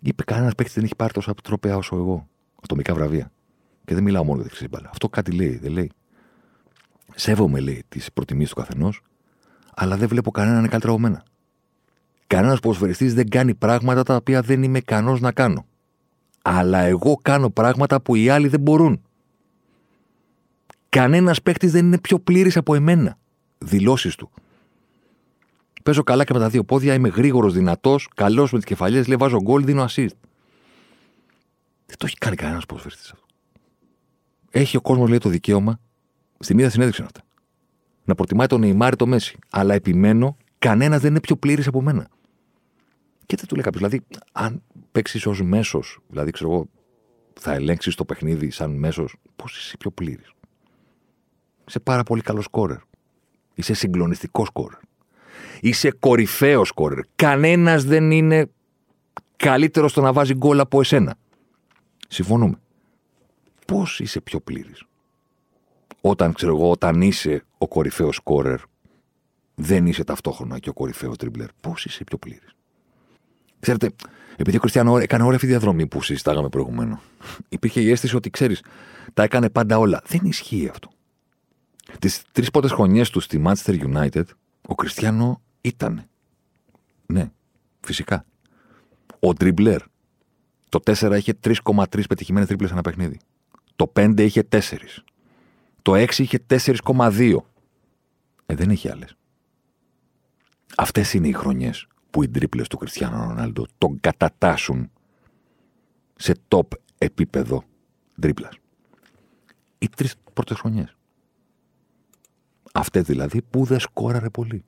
είπε κανένας παίκτη δεν έχει πάρει τόσο τρόπαια όσο εγώ. Ατομικά βραβεία. Και δεν μιλάω μόνο για τη χρυσή μπάλα. Αυτό κάτι λέει, δεν λέει. Σέβομαι, λέει, τις προτιμήσεις του καθενός, αλλά δεν βλέπω κανέναν είναι καλύτερο από μένα. Κανένας ποδοσφαιριστής δεν κάνει πράγματα τα οποία δεν είμαι ικανός να κάνω. Αλλά εγώ κάνω πράγματα που οι άλλοι δεν μπορούν. Κανένας παίκτης δεν είναι πιο πλήρης από εμένα. Δηλώσεις του. Παίζω καλά και με τα δύο πόδια, είμαι γρήγορος, δυνατός, καλός με τις κεφαλιές, λέει βάζω γκολ, δίνω assist. Δεν το έχει κάνει κανένας ποδοσφαιριστής αυτό. Έχει ο κόσμος, λέει, το δικαίωμα, στην ίδια συνέντευξη αυτά. Να προτιμάει τον Νεϊμάρ το Μέση. Αλλά επιμένω, κανένας δεν είναι πιο πλήρης από μένα. Και δεν του λέει κάποιος. Δηλαδή, αν παίξεις ως μέσος, δηλαδή, ξέρω εγώ, θα ελέγξεις το παιχνίδι σαν μέσος, πώς είσαι πιο πλήρης; Είσαι πάρα πολύ καλός σκόρερ. Είσαι συγκλονιστικός σκόρερ. Είσαι κορυφαίος σκόρερ. Κανένας δεν είναι καλύτερος στο να βάζει γκολ από εσένα. Συμφωνούμε. Πώς είσαι πιο πλήρης; Όταν ξέρω εγώ, όταν είσαι ο κορυφαίος σκόρερ, δεν είσαι ταυτόχρονα και ο κορυφαίος τριμπλερ. Πώς είσαι πιο πλήρης. Ξέρετε, επειδή ο Κριστιανό έκανε όλη αυτή τη διαδρομή που συζητάγαμε προηγουμένως, υπήρχε η αίσθηση ότι ξέρεις, τα έκανε πάντα όλα. Δεν ισχύει αυτό. Τις τρεις πρώτες χρονιές του στη Manchester United, ο Κριστιανό ήταν. Ναι, φυσικά. Ο τριμπλερ. Το 4 είχε 3,3 πετυχημένες τρίπλες ένα παιχνίδι. Το 5 είχε 4. Το 6 είχε 4,2. Ε, δεν έχει άλλες. Αυτές είναι οι χρονιές που οι τρίπλε του Κριστιανού Ρονάλντο τον κατατάσσουν σε top επίπεδο τρίπλα. Οι τρεις πρώτες χρονιές. Αυτές δηλαδή που δεν σκόραρε πολύ.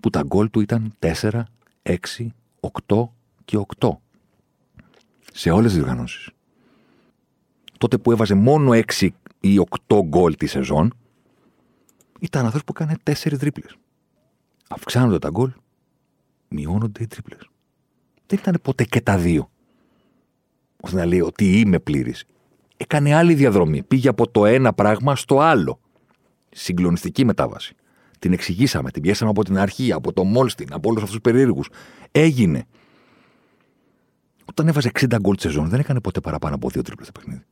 Που τα γκολ του ήταν 4, 6, 8 και 8. Σε όλες τις διοργανώσει. Τότε που έβαζε μόνο 6 ή 8 γκολ τη σεζόν, ήταν αυτό που έκανε 4 τρίπλες. Αυξάνονται τα γκολ, μειώνονται οι τρίπλες. Δεν ήταν ποτέ και τα δύο. ώστε να λέει ότι είμαι πλήρης. Έκανε άλλη διαδρομή. Πήγε από το ένα πράγμα στο άλλο. Συγκλονιστική μετάβαση. Την εξηγήσαμε, την πιέσαμε από την αρχή, από το Μόλστιν, από όλους αυτούς τους περίεργους. Έγινε. Όταν έβαζε 60 γκολ σεζόν, δεν έκανε ποτέ παραπάνω από δύο τρίπλες το παιχνίδι.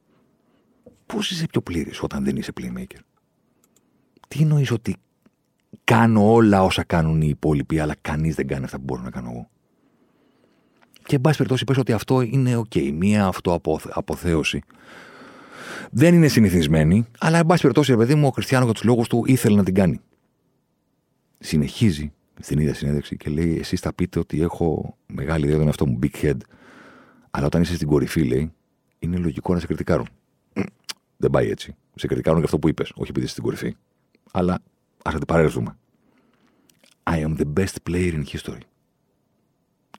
Πώς είσαι πιο πλήρης όταν δεν είσαι playmaker; Τι εννοείς ότι κάνω όλα όσα κάνουν οι υπόλοιποι, αλλά κανείς δεν κάνει αυτά που μπορώ να κάνω εγώ; Και εν πάση περιπτώσει, πες ότι αυτό είναι OK. Μία αυτοαποθέωση. Δεν είναι συνηθισμένη, αλλά εν πάση περιπτώσει, παιδί μου, ο Χριστιανός για τους λόγους του ήθελε να την κάνει. Συνεχίζει στην ίδια συνέντευξη και λέει: Εσείς θα πείτε ότι έχω μεγάλη ιδέα, αυτό μου big head. Αλλά όταν είσαι στην κορυφή, λέει, είναι λογικό να σε κριτικάρουν. Δεν πάει έτσι. Σε κριτικάρουν για αυτό που είπες, όχι επειδή είσαι στην κορυφή. Αλλά Α αντιπαρέλθουμε. I am the best player in history.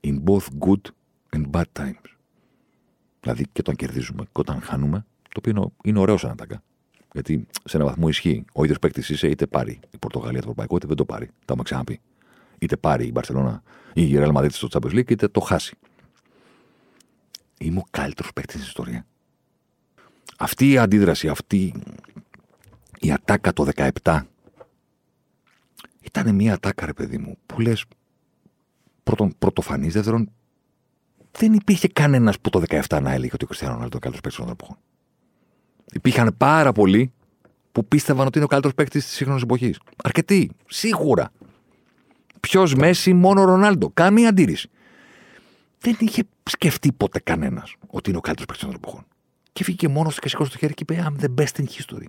In both good and bad times. Δηλαδή και όταν κερδίζουμε και όταν χάνουμε, το οποίο είναι ωραίος σαν ατάκα. Γιατί σε ένα βαθμό ισχύει. Ο ίδιος παίκτης είσαι, είτε πάρει η Πορτογαλία το Ευρωπαϊκό, είτε δεν το πάρει. Τα έχουμε ξαναπεί. Είτε πάρει η Μπαρσελόνα ή η Real Madrid στο Champions League, είτε το χάσει. Είμαι ο καλύτερος παίκτης στην ιστορία. Αυτή η αντίδραση, αυτή η ατάκα το 17 ήταν μια ατάκα, ρε παιδί μου, που λες. Πρώτον, πρωτοφανή. Δεύτερον, δεν υπήρχε κανένας που το 17 να έλεγε ότι ο Κριστιανό Ρονάλντο είναι ο καλύτερος παίκτης των εποχών. Υπήρχαν πάρα πολλοί που πίστευαν ότι είναι ο καλύτερος παίκτης της σύγχρονης εποχής. Αρκετοί, σίγουρα. Ποιος Μέση, μόνο ο Ρονάλντο. Καμία αντίρρηση. Δεν είχε σκεφτεί ποτέ κανένας ότι είναι ο καλύτερος παίκτης των εποχών. Και βγήκε μόνος του και σηκώσε το χέρι και είπε I'm the best in history.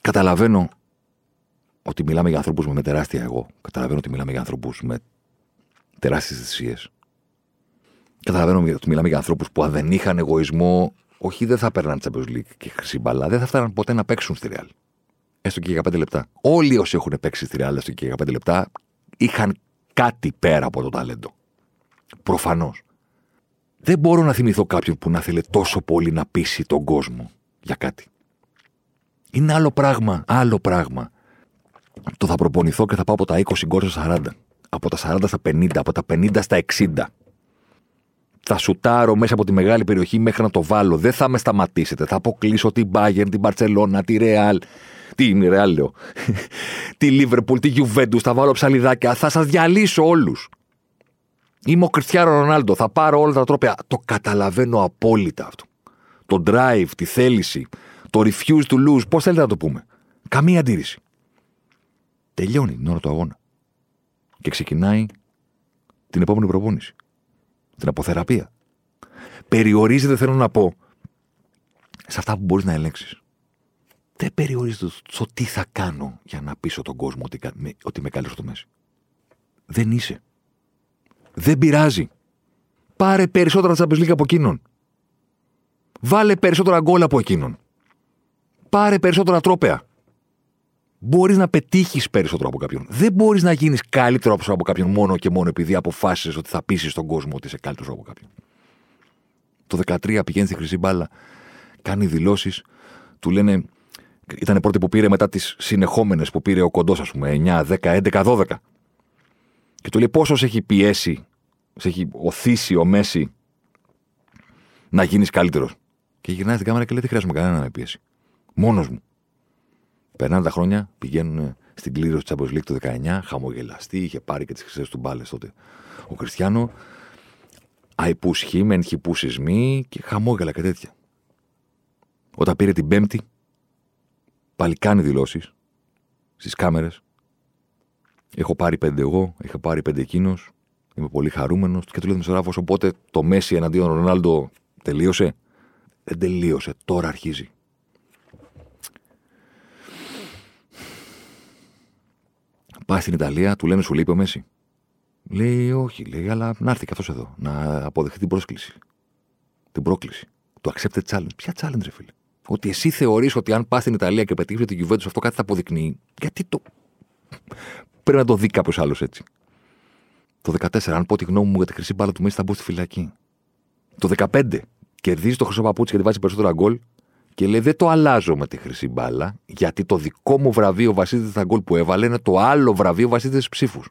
Καταλαβαίνω ότι μιλάμε για ανθρώπους με τεράστια εγώ. Καταλαβαίνω ότι μιλάμε για ανθρώπους με τεράστιες θυσίες. Καταλαβαίνω ότι μιλάμε για ανθρώπους που αν δεν είχαν εγωισμό, όχι δεν θα παίρναν Champions League και χρυσή μπαλά, δεν θα φτάναν ποτέ να παίξουν στη Real. Έστω και για 5 λεπτά. Όλοι όσοι έχουν παίξει στη Real, έστω και για 5 λεπτά, είχαν κάτι πέρα από το ταλέντο. Προφανώς. Δεν μπορώ να θυμηθώ κάποιον που να θέλει τόσο πολύ να πείσει τον κόσμο για κάτι. Είναι άλλο πράγμα, άλλο πράγμα το θα προπονηθώ και θα πάω από τα 20 γκολ στα 40. Από τα 40 στα 50, από τα 50 στα 60. Θα σουτάρω μέσα από τη μεγάλη περιοχή μέχρι να το βάλω. Δεν θα με σταματήσετε. Θα αποκλείσω την Bayern, την Barcelona, τη Real. Τι είναι η Real, λέω. τη Liverpool, τη Juventus. Θα βάλω ψαλιδάκια. Θα σας διαλύσω όλους. Είμαι ο Κριστιανό Ρονάλντο. Θα πάρω όλα τα τρόπια. Το καταλαβαίνω απόλυτα αυτό. Το drive, τη θέληση, το refuse to lose. Πώς θέλετε να το πούμε. Καμία αντίρρηση. Τελειώνει την ώρα του αγώνα. Και ξεκινάει την επόμενη προπόνηση. Την αποθεραπεία. Περιορίζεται, θέλω να πω, σε αυτά που μπορείς να ελέγξεις. Δεν περιορίζεται στο τι θα κάνω για να πείσω τον κόσμο ότι, ότι είμαι καλύτερος στο Μέση. Δεν είσαι. Δεν πειράζει. Πάρε περισσότερα Champions από εκείνον. Βάλε περισσότερα γκολ από εκείνον. Πάρε περισσότερα τρόπεα. Μπορείς να πετύχεις περισσότερο από κάποιον. Δεν μπορείς να γίνεις καλύτερο από κάποιον μόνο και μόνο επειδή αποφάσισες ότι θα πείσεις τον κόσμο ότι είσαι καλύτερος από κάποιον. Το 13 πηγαίνει στη χρυσή μπάλα, κάνει δηλώσεις, του λένε. Ήταν πρώτη που πήρε μετά τις συνεχόμενες που πήρε ο κοντός, ας πούμε, 9, 10, 11, 12. Και του λέει πόσο σε έχει πιέσει, σε έχει οθήσει ο Μέση να γίνεις καλύτερος; Και γυρνάει στην κάμερα και λέει: Δεν χρειάζομαι κανένα να με πιέσει. Μόνος μου. Περνάνε τα χρόνια, πηγαίνουν στην κλήρωση της Champions το 19, χαμογελαστή, είχε πάρει και τις χρυσές του μπάλες τότε ο Κριστιανό. Αϊπού χείμεν, χυπού σεισμοί και χαμόγελα και τέτοια. Όταν πήρε την Πέμπτη, πάλι κάνει δηλώσεις στις κάμερες. Έχω πάρει πέντε εγώ, είχα πάρει πέντε εκείνος. Είμαι πολύ χαρούμενος. Και του λέει δημοσιογράφο, οπότε το Μέση εναντίον Ρονάλντο τελείωσε; Δεν τελείωσε, τώρα αρχίζει. Πάει στην Ιταλία, του λένε σου λείπει ο Μέση. Λέει όχι, λέει, αλλά να έρθει καθώ εδώ, να αποδεχτεί την πρόσκληση. Την πρόκληση. Το accepted challenge. Ποια challenge, ρε φίλε; Ότι εσύ θεωρείς ότι αν πας στην Ιταλία και πετύχεις την κυβέρνηση αυτό κάτι θα αποδεικνύει. Γιατί το. Πρέπει να το δει κάποιος άλλος έτσι. Το 14, αν πω τη γνώμη μου για τη χρυσή μπάλα του Μέση, θα μπω στη φυλακή. Το 15, κερδίζει το χρυσό παπούτσι γιατί βάζει περισσότερα γκολ και λέει: Δεν το αλλάζω με τη χρυσή μπάλα, γιατί το δικό μου βραβείο βασίζεται στα γκολ που έβαλε, είναι το άλλο βραβείο βασίζεται στις ψήφους.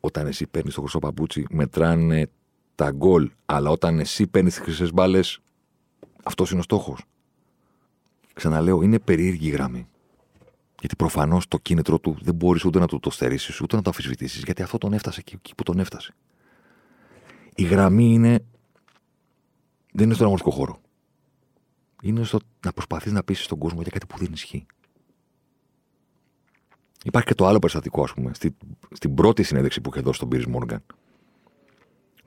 Όταν εσύ παίρνεις το χρυσό παπούτσι, μετράνε τα γκολ, αλλά όταν εσύ παίρνεις τις χρυσές μπάλες, αυτός είναι ο στόχος. Ξαναλέω, είναι περίεργη η γραμμή. Γιατί προφανώς το κίνητρο του δεν μπορείς ούτε να του το στερήσεις, ούτε να το αμφισβητήσει, γιατί αυτό τον έφτασε εκεί που τον έφτασε. Η γραμμή είναι. Δεν είναι στον αγωνιστικό χώρο είναι στο να προσπαθείς να πείσει τον κόσμο για κάτι που δεν ισχύει. Υπάρχει και το άλλο περιστατικό, ας πούμε, στη, στην πρώτη συνέντευξη που είχε δώσει τον Πύρις Μόργαν,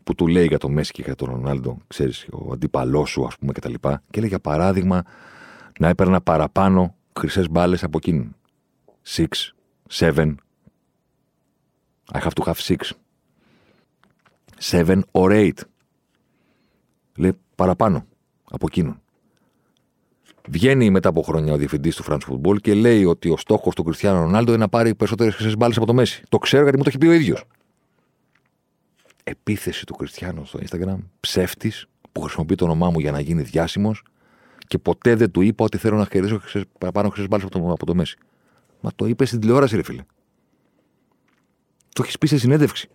που του λέει για τον Μέση και για τον Ρονάλντο, ξέρεις, ο αντίπαλός σου, ας πούμε, κτλ. Και, και λέει για παράδειγμα να έπαιρνα παραπάνω χρυσές μπάλες από εκείνον. Six, seven. I have to have six. Seven or eight. Λέει παραπάνω από εκείνον. Βγαίνει μετά από χρόνια ο διευθυντής του France Football και λέει ότι ο στόχος του Κριστιανού Ρονάλντο είναι να πάρει περισσότερες χρυσές μπάλες από το Μέση. Το ξέρω γιατί μου το έχει πει ο ίδιος. Επίθεση του Κριστιανού στο Instagram, ψεύτης, που χρησιμοποιεί το όνομά μου για να γίνει διάσημος και ποτέ δεν του είπα ότι θέλω να κερδίσω παραπάνω χρυσές μπάλες από, το, από το Μέση. Μα το είπες στην τηλεόραση, ρε φίλε. Το έχεις πει σε συνέντευξη.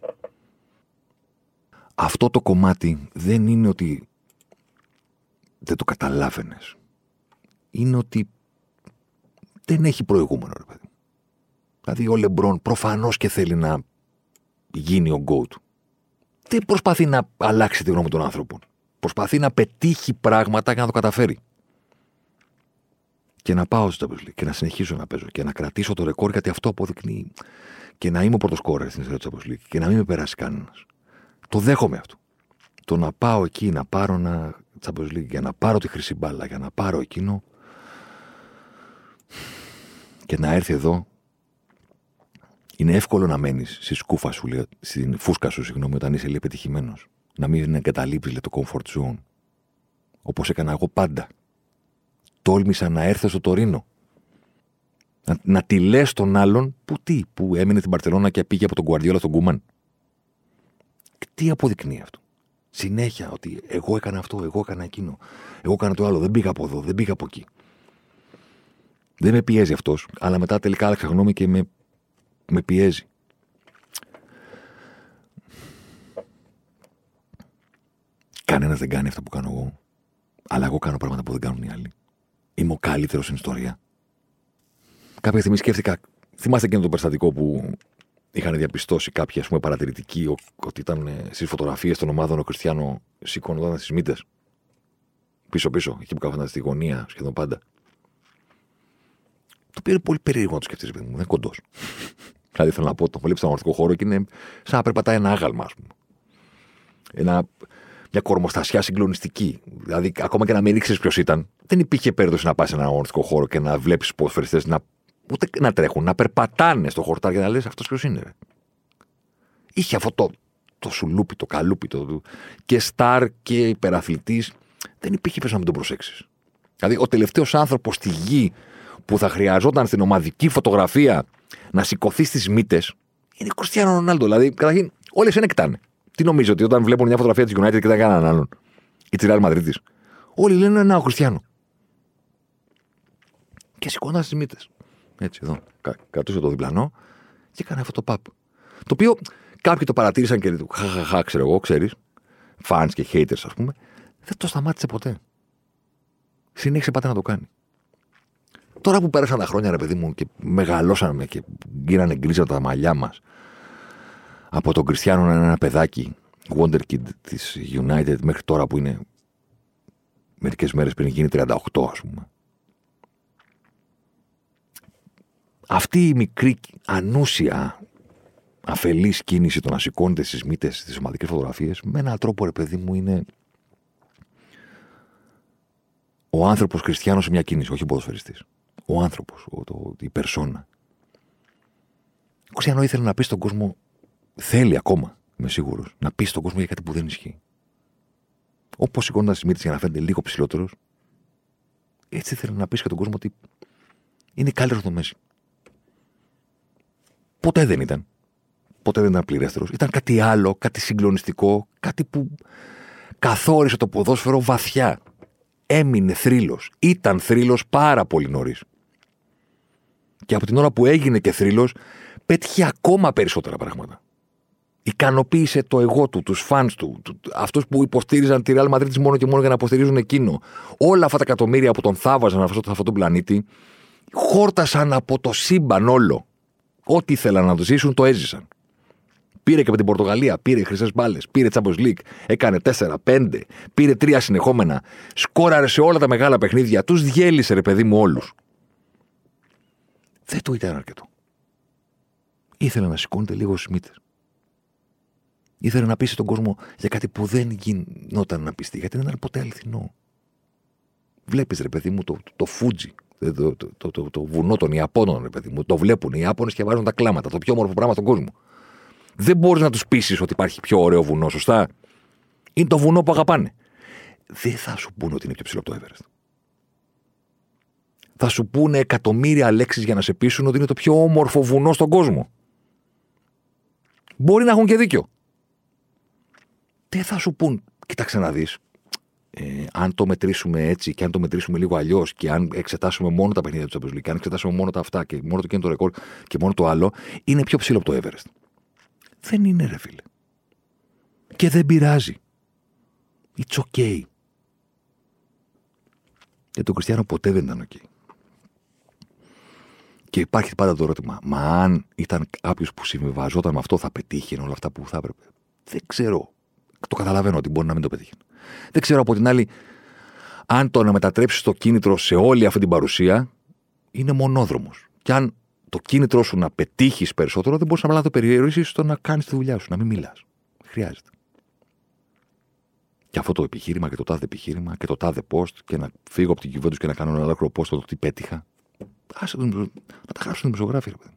Αυτό το κομμάτι δεν είναι ότι δεν το καταλάβαινες είναι ότι δεν έχει προηγούμενο, ρε παιδί. Δηλαδή ο Λεμπρόν προφανώς και θέλει να γίνει ο γκο του. Δεν προσπαθεί να αλλάξει τη γνώμη των άνθρωπων. Προσπαθεί να πετύχει πράγματα για να το καταφέρει. Και να πάω στο Champions και να συνεχίσω να παίζω και να κρατήσω το ρεκόρ γιατί αυτό αποδεικνύει. Και να είμαι ο πρώτο κόρε στην ιστορία του Champions και να μην με περάσει κανένας. Το δέχομαι αυτό. Το να πάω εκεί να πάρω ένα Champions για να πάρω τη χρυσή μπάλα, για να πάρω εκείνο, και να έρθει εδώ. Είναι εύκολο να μένεις στη σκούφα σου, στην φούσκα σου, συγγνώμη, όταν είσαι λίγο πετυχημένος. Να μην εγκαταλείπει το comfort zone. Όπως έκανα εγώ πάντα. Τόλμησα να έρθω στο Τωρίνο. Να, να τη λες τον άλλον που τι, που έμεινε στην Παρσελόνα και πήγε από τον Κουαρδιόλα στον Κούμαν. Τι αποδεικνύει αυτό; Συνέχεια ότι εγώ έκανα αυτό, εγώ έκανα εκείνο. Εγώ έκανα το άλλο. Δεν πήγα από εδώ, δεν πήγα από εκεί. Δεν με πιέζει αυτός, αλλά μετά τελικά άλλαξα γνώμη και με, με πιέζει. Κανένας δεν κάνει αυτά που κάνω εγώ. Αλλά εγώ κάνω πράγματα που δεν κάνουν οι άλλοι. Είμαι ο καλύτερος στην ιστορία. Κάποια στιγμή σκέφτηκα. Θυμάστε εκείνο το περιστατικό που είχαν διαπιστώσει κάποιοι ας πούμε, παρατηρητικοί ότι ήταν ε, στις φωτογραφίες των ομάδων ο Κριστιανό σηκώνονταν τι μύτες. Πίσω-πίσω, εκεί που κάθονταν στη γωνία σχεδόν πάντα. Το οποίο είναι πολύ περίεργο να το σκεφτείς, παιδί μου. Δεν είναι κοντός. δηλαδή θέλω να πω, το βλέπει στον αγροτικό χώρο και είναι σαν να περπατάει ένα άγαλμα, ας πούμε. Ένα, μια κορμοστασιά συγκλονιστική. Δηλαδή, ακόμα και να μην ήξερες ποιος ήταν, δεν υπήρχε περίπτωση να πας σε έναν αγωνιστικό χώρο και να βλέπεις ποδοσφαιριστές να, ούτε να τρέχουν, να περπατάνε στο χορτάρι και να λες αυτός ποιος είναι. Ρε. Είχε αυτό το, το σουλούπι, το καλούπι, το, και στάρ και υπεραθλητής. Δεν υπήρχε περίπτωση να μην τον προσέξεις. Δηλαδή, ο τελευταίος άνθρωπος στη γη που θα χρειαζόταν στην ομαδική φωτογραφία να σηκωθεί στις μύτες είναι ο Κριστιανό Ρονάλντο. Δηλαδή, καταρχήν, όλες είναι εκτάνε. Τι νομίζω ότι όταν βλέπουν μια φωτογραφία της United και δεν κάνουν άλλον. Ή της Real Madrid. Όλοι λένε να ο Χριστιανό. Και σηκώναν στις μύτες. Έτσι εδώ. Κρατούσε το διπλανό και έκανε αυτό το παπ. Το οποίο κάποιοι το παρατήρησαν και του χαχαχά, ξέρω εγώ, ξέρεις. Φαν και haters, ας πούμε. Δεν το σταμάτησε ποτέ. Συνέχισε πάντα να το κάνει. Τώρα που πέρασαν τα χρόνια, ρε παιδί μου, και μεγαλώσαμε και γίνανε γκρίζα τα μαλλιά μας από τον Κριστιανό να είναι ένα παιδάκι Wonder Kid της United μέχρι τώρα που είναι μερικές μέρες πριν γίνει 38 ας πούμε. Αυτή η μικρή ανούσια αφελής κίνηση το να σηκώνεται στις μύτες στις ομαδικές φωτογραφίες με έναν τρόπο ρε παιδί μου είναι ο άνθρωπος Χριστιανός σε μια κίνηση, όχι ο ποδοσφαιριστής. Ο άνθρωπος, ο, το, η περσόνα. Ο Κριστιανό ήθελε να πει στον κόσμο θέλει ακόμα, είμαι σίγουρος, να πει στον κόσμο για κάτι που δεν ισχύει. Όπως σηκώνοντα τη μύτη για να φαίνεται λίγο ψηλότερος, έτσι θέλει να πει και τον κόσμο ότι είναι καλύτερος το Μέση. Ποτέ δεν ήταν. Ποτέ δεν ήταν πληρέστερος. Ήταν κάτι άλλο, κάτι συγκλονιστικό, κάτι που καθόρισε το ποδόσφαιρο βαθιά. Έμεινε θρύλος. Ήταν θρύλος πάρα πολύ νωρίς. Και από την ώρα που έγινε και θρύλος, πέτυχε ακόμα περισσότερα πράγματα ικανοποίησε το εγώ του, τους φαν του, του αυτούς που υποστήριζαν τη Real Madrid μόνο και μόνο για να υποστηρίζουν εκείνο. Όλα αυτά τα εκατομμύρια που τον θάβαζαν αυτό, αυτόν τον πλανήτη, χόρτασαν από το σύμπαν όλο. Ό,τι ήθελαν να το ζήσουν, το έζησαν. Πήρε και με την Πορτογαλία, πήρε χρυσές μπάλες, πήρε Champions League, έκανε 4-5, πήρε τρία συνεχόμενα, σκόραρε σε όλα τα μεγάλα παιχνίδια, τους διέλυσε ρε παιδί μου όλους. Δεν το ήταν αρκετό. Ήθελε να σηκώνεται λίγο στι μύτε. Ήθελε να πείσει τον κόσμο για κάτι που δεν γινόταν να πιστεί, γιατί δεν ήταν ποτέ αληθινό. Βλέπεις, ρε παιδί μου, το, το, Φούτζι, το, το, το, το, βουνό των Ιαπώνων, ρε παιδί μου. Το βλέπουν οι Ιάπωνες και βάζουν τα κλάματα. Το πιο όμορφο πράγμα στον κόσμο. Δεν μπορείς να τους πείσεις ότι υπάρχει πιο ωραίο βουνό, σωστά; Είναι το βουνό που αγαπάνε. Δεν θα σου πούνε ότι είναι πιο ψηλό από το Everest. Θα σου πούνε εκατομμύρια λέξεις για να σε πείσουν ότι είναι το πιο όμορφο βουνό στον κόσμο. Μπορεί να έχουν και δίκιο δεν θα σου πούν, κοίταξε να δεις. Ε, αν το μετρήσουμε έτσι και αν το μετρήσουμε λίγο αλλιώς και αν εξετάσουμε μόνο τα παιχνίδια του Champions League, αν εξετάσουμε μόνο τα αυτά και μόνο το κέντρο ρεκόρ και μόνο το άλλο, είναι πιο ψηλό από το Everest. Δεν είναι, ρε φίλε. Και δεν πειράζει. It's okay. Για τον Κριστιανό ποτέ δεν ήταν ok. Και υπάρχει πάντα το ερώτημα, μα αν ήταν κάποιος που συμβιβαζόταν με αυτό, θα πετύχει όλα αυτά που θα έπρεπε. Δεν ξέρω το καταλαβαίνω ότι μπορεί να μην το πετύχει. Δεν ξέρω από την άλλη αν το να μετατρέψεις το κίνητρο σε όλη αυτή την παρουσία είναι μονόδρομος. Και αν το κίνητρο σου να πετύχεις περισσότερο, δεν μπορείς να το περιορίσεις στο να κάνεις τη δουλειά σου, να μην μιλάς. Χρειάζεται. Και αυτό το επιχείρημα και το τάδε επιχείρημα και το τάδε post και να φύγω από την κυβέρνηση και να κάνω ένα ολόκληρο post το τι πέτυχα. Άσε τον, να τα γράψει την δημοσιογράφη, ρε παιδί.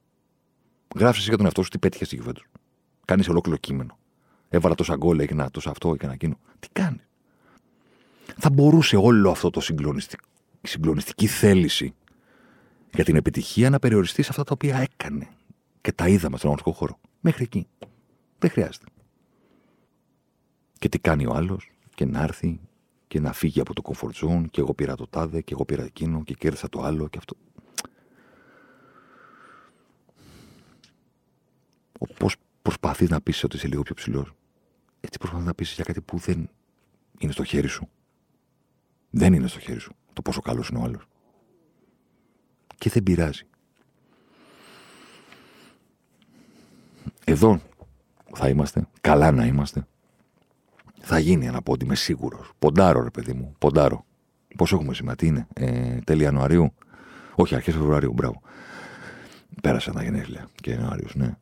Γράψει για τον εαυτό σου τι πέτυχες στην κυβέρνηση. Κάνεις ολόκληρο κείμενο. Έβαλα τόσα γκολ, έγινα τόσο αυτό, έκανα εκείνο. Τι κάνει; Θα μπορούσε όλο αυτό το συγκλονιστική, συγκλονιστική θέληση για την επιτυχία να περιοριστεί σε αυτά τα οποία έκανε. Και τα είδαμε στον αγωνιστικό χώρο. Μέχρι εκεί. Δεν χρειάζεται. Και τι κάνει ο άλλος, και να έρθει και να φύγει από το comfort zone, και εγώ πήρα το τάδε, και εγώ πήρα εκείνο, και κέρδισα το άλλο, και αυτό. Πώ προσπαθείς να πεις ότι είσαι λίγο πιο ψηλός. Έτσι προσπαθείς να πεις για κάτι που δεν είναι στο χέρι σου. Δεν είναι στο χέρι σου το πόσο καλός είναι ο άλλος. Και δεν πειράζει. Εδώ θα είμαστε, καλά να είμαστε. Θα γίνει ένα πόντι, είμαι σίγουρος. Ποντάρω, ρε παιδί μου, ποντάρω. Πώς έχουμε σήμερα, τι είναι, ε, τέλη Ιανουαρίου. Όχι, αρχές Φεβρουαρίου, μπράβο. Πέρασαν τα γενέθλια και Ιανουαρίου, ναι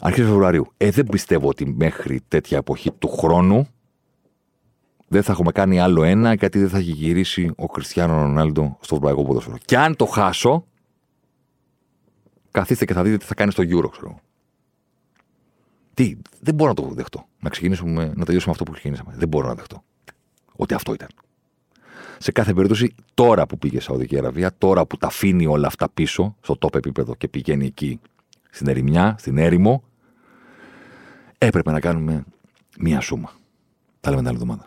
αρχές Φεβρουαρίου. Ε, δεν πιστεύω ότι μέχρι τέτοια εποχή του χρόνου δεν θα έχουμε κάνει άλλο ένα γιατί δεν θα έχει γυρίσει ο Κριστιανό Ρονάλντο στο ευρωπαϊκό ποδόσφαιρο. Και αν το χάσω, καθίστε και θα δείτε τι θα κάνει στο Euro, ξέρω. Τι, δεν μπορώ να το δεχτώ. Να ξεκινήσουμε, να τελειώσουμε αυτό που ξεκινήσαμε. Δεν μπορώ να δεχτώ. Ότι αυτό ήταν. Σε κάθε περίπτωση, τώρα που πήγε Σαουδική Αραβία, τώρα που τα αφήνει όλα αυτά πίσω, στο top επίπεδο και πηγαίνει εκεί στην ερημιά, στην έρημο, έπρεπε να κάνουμε μία σούμα. Τα λέμε την άλλη εβδομάδα.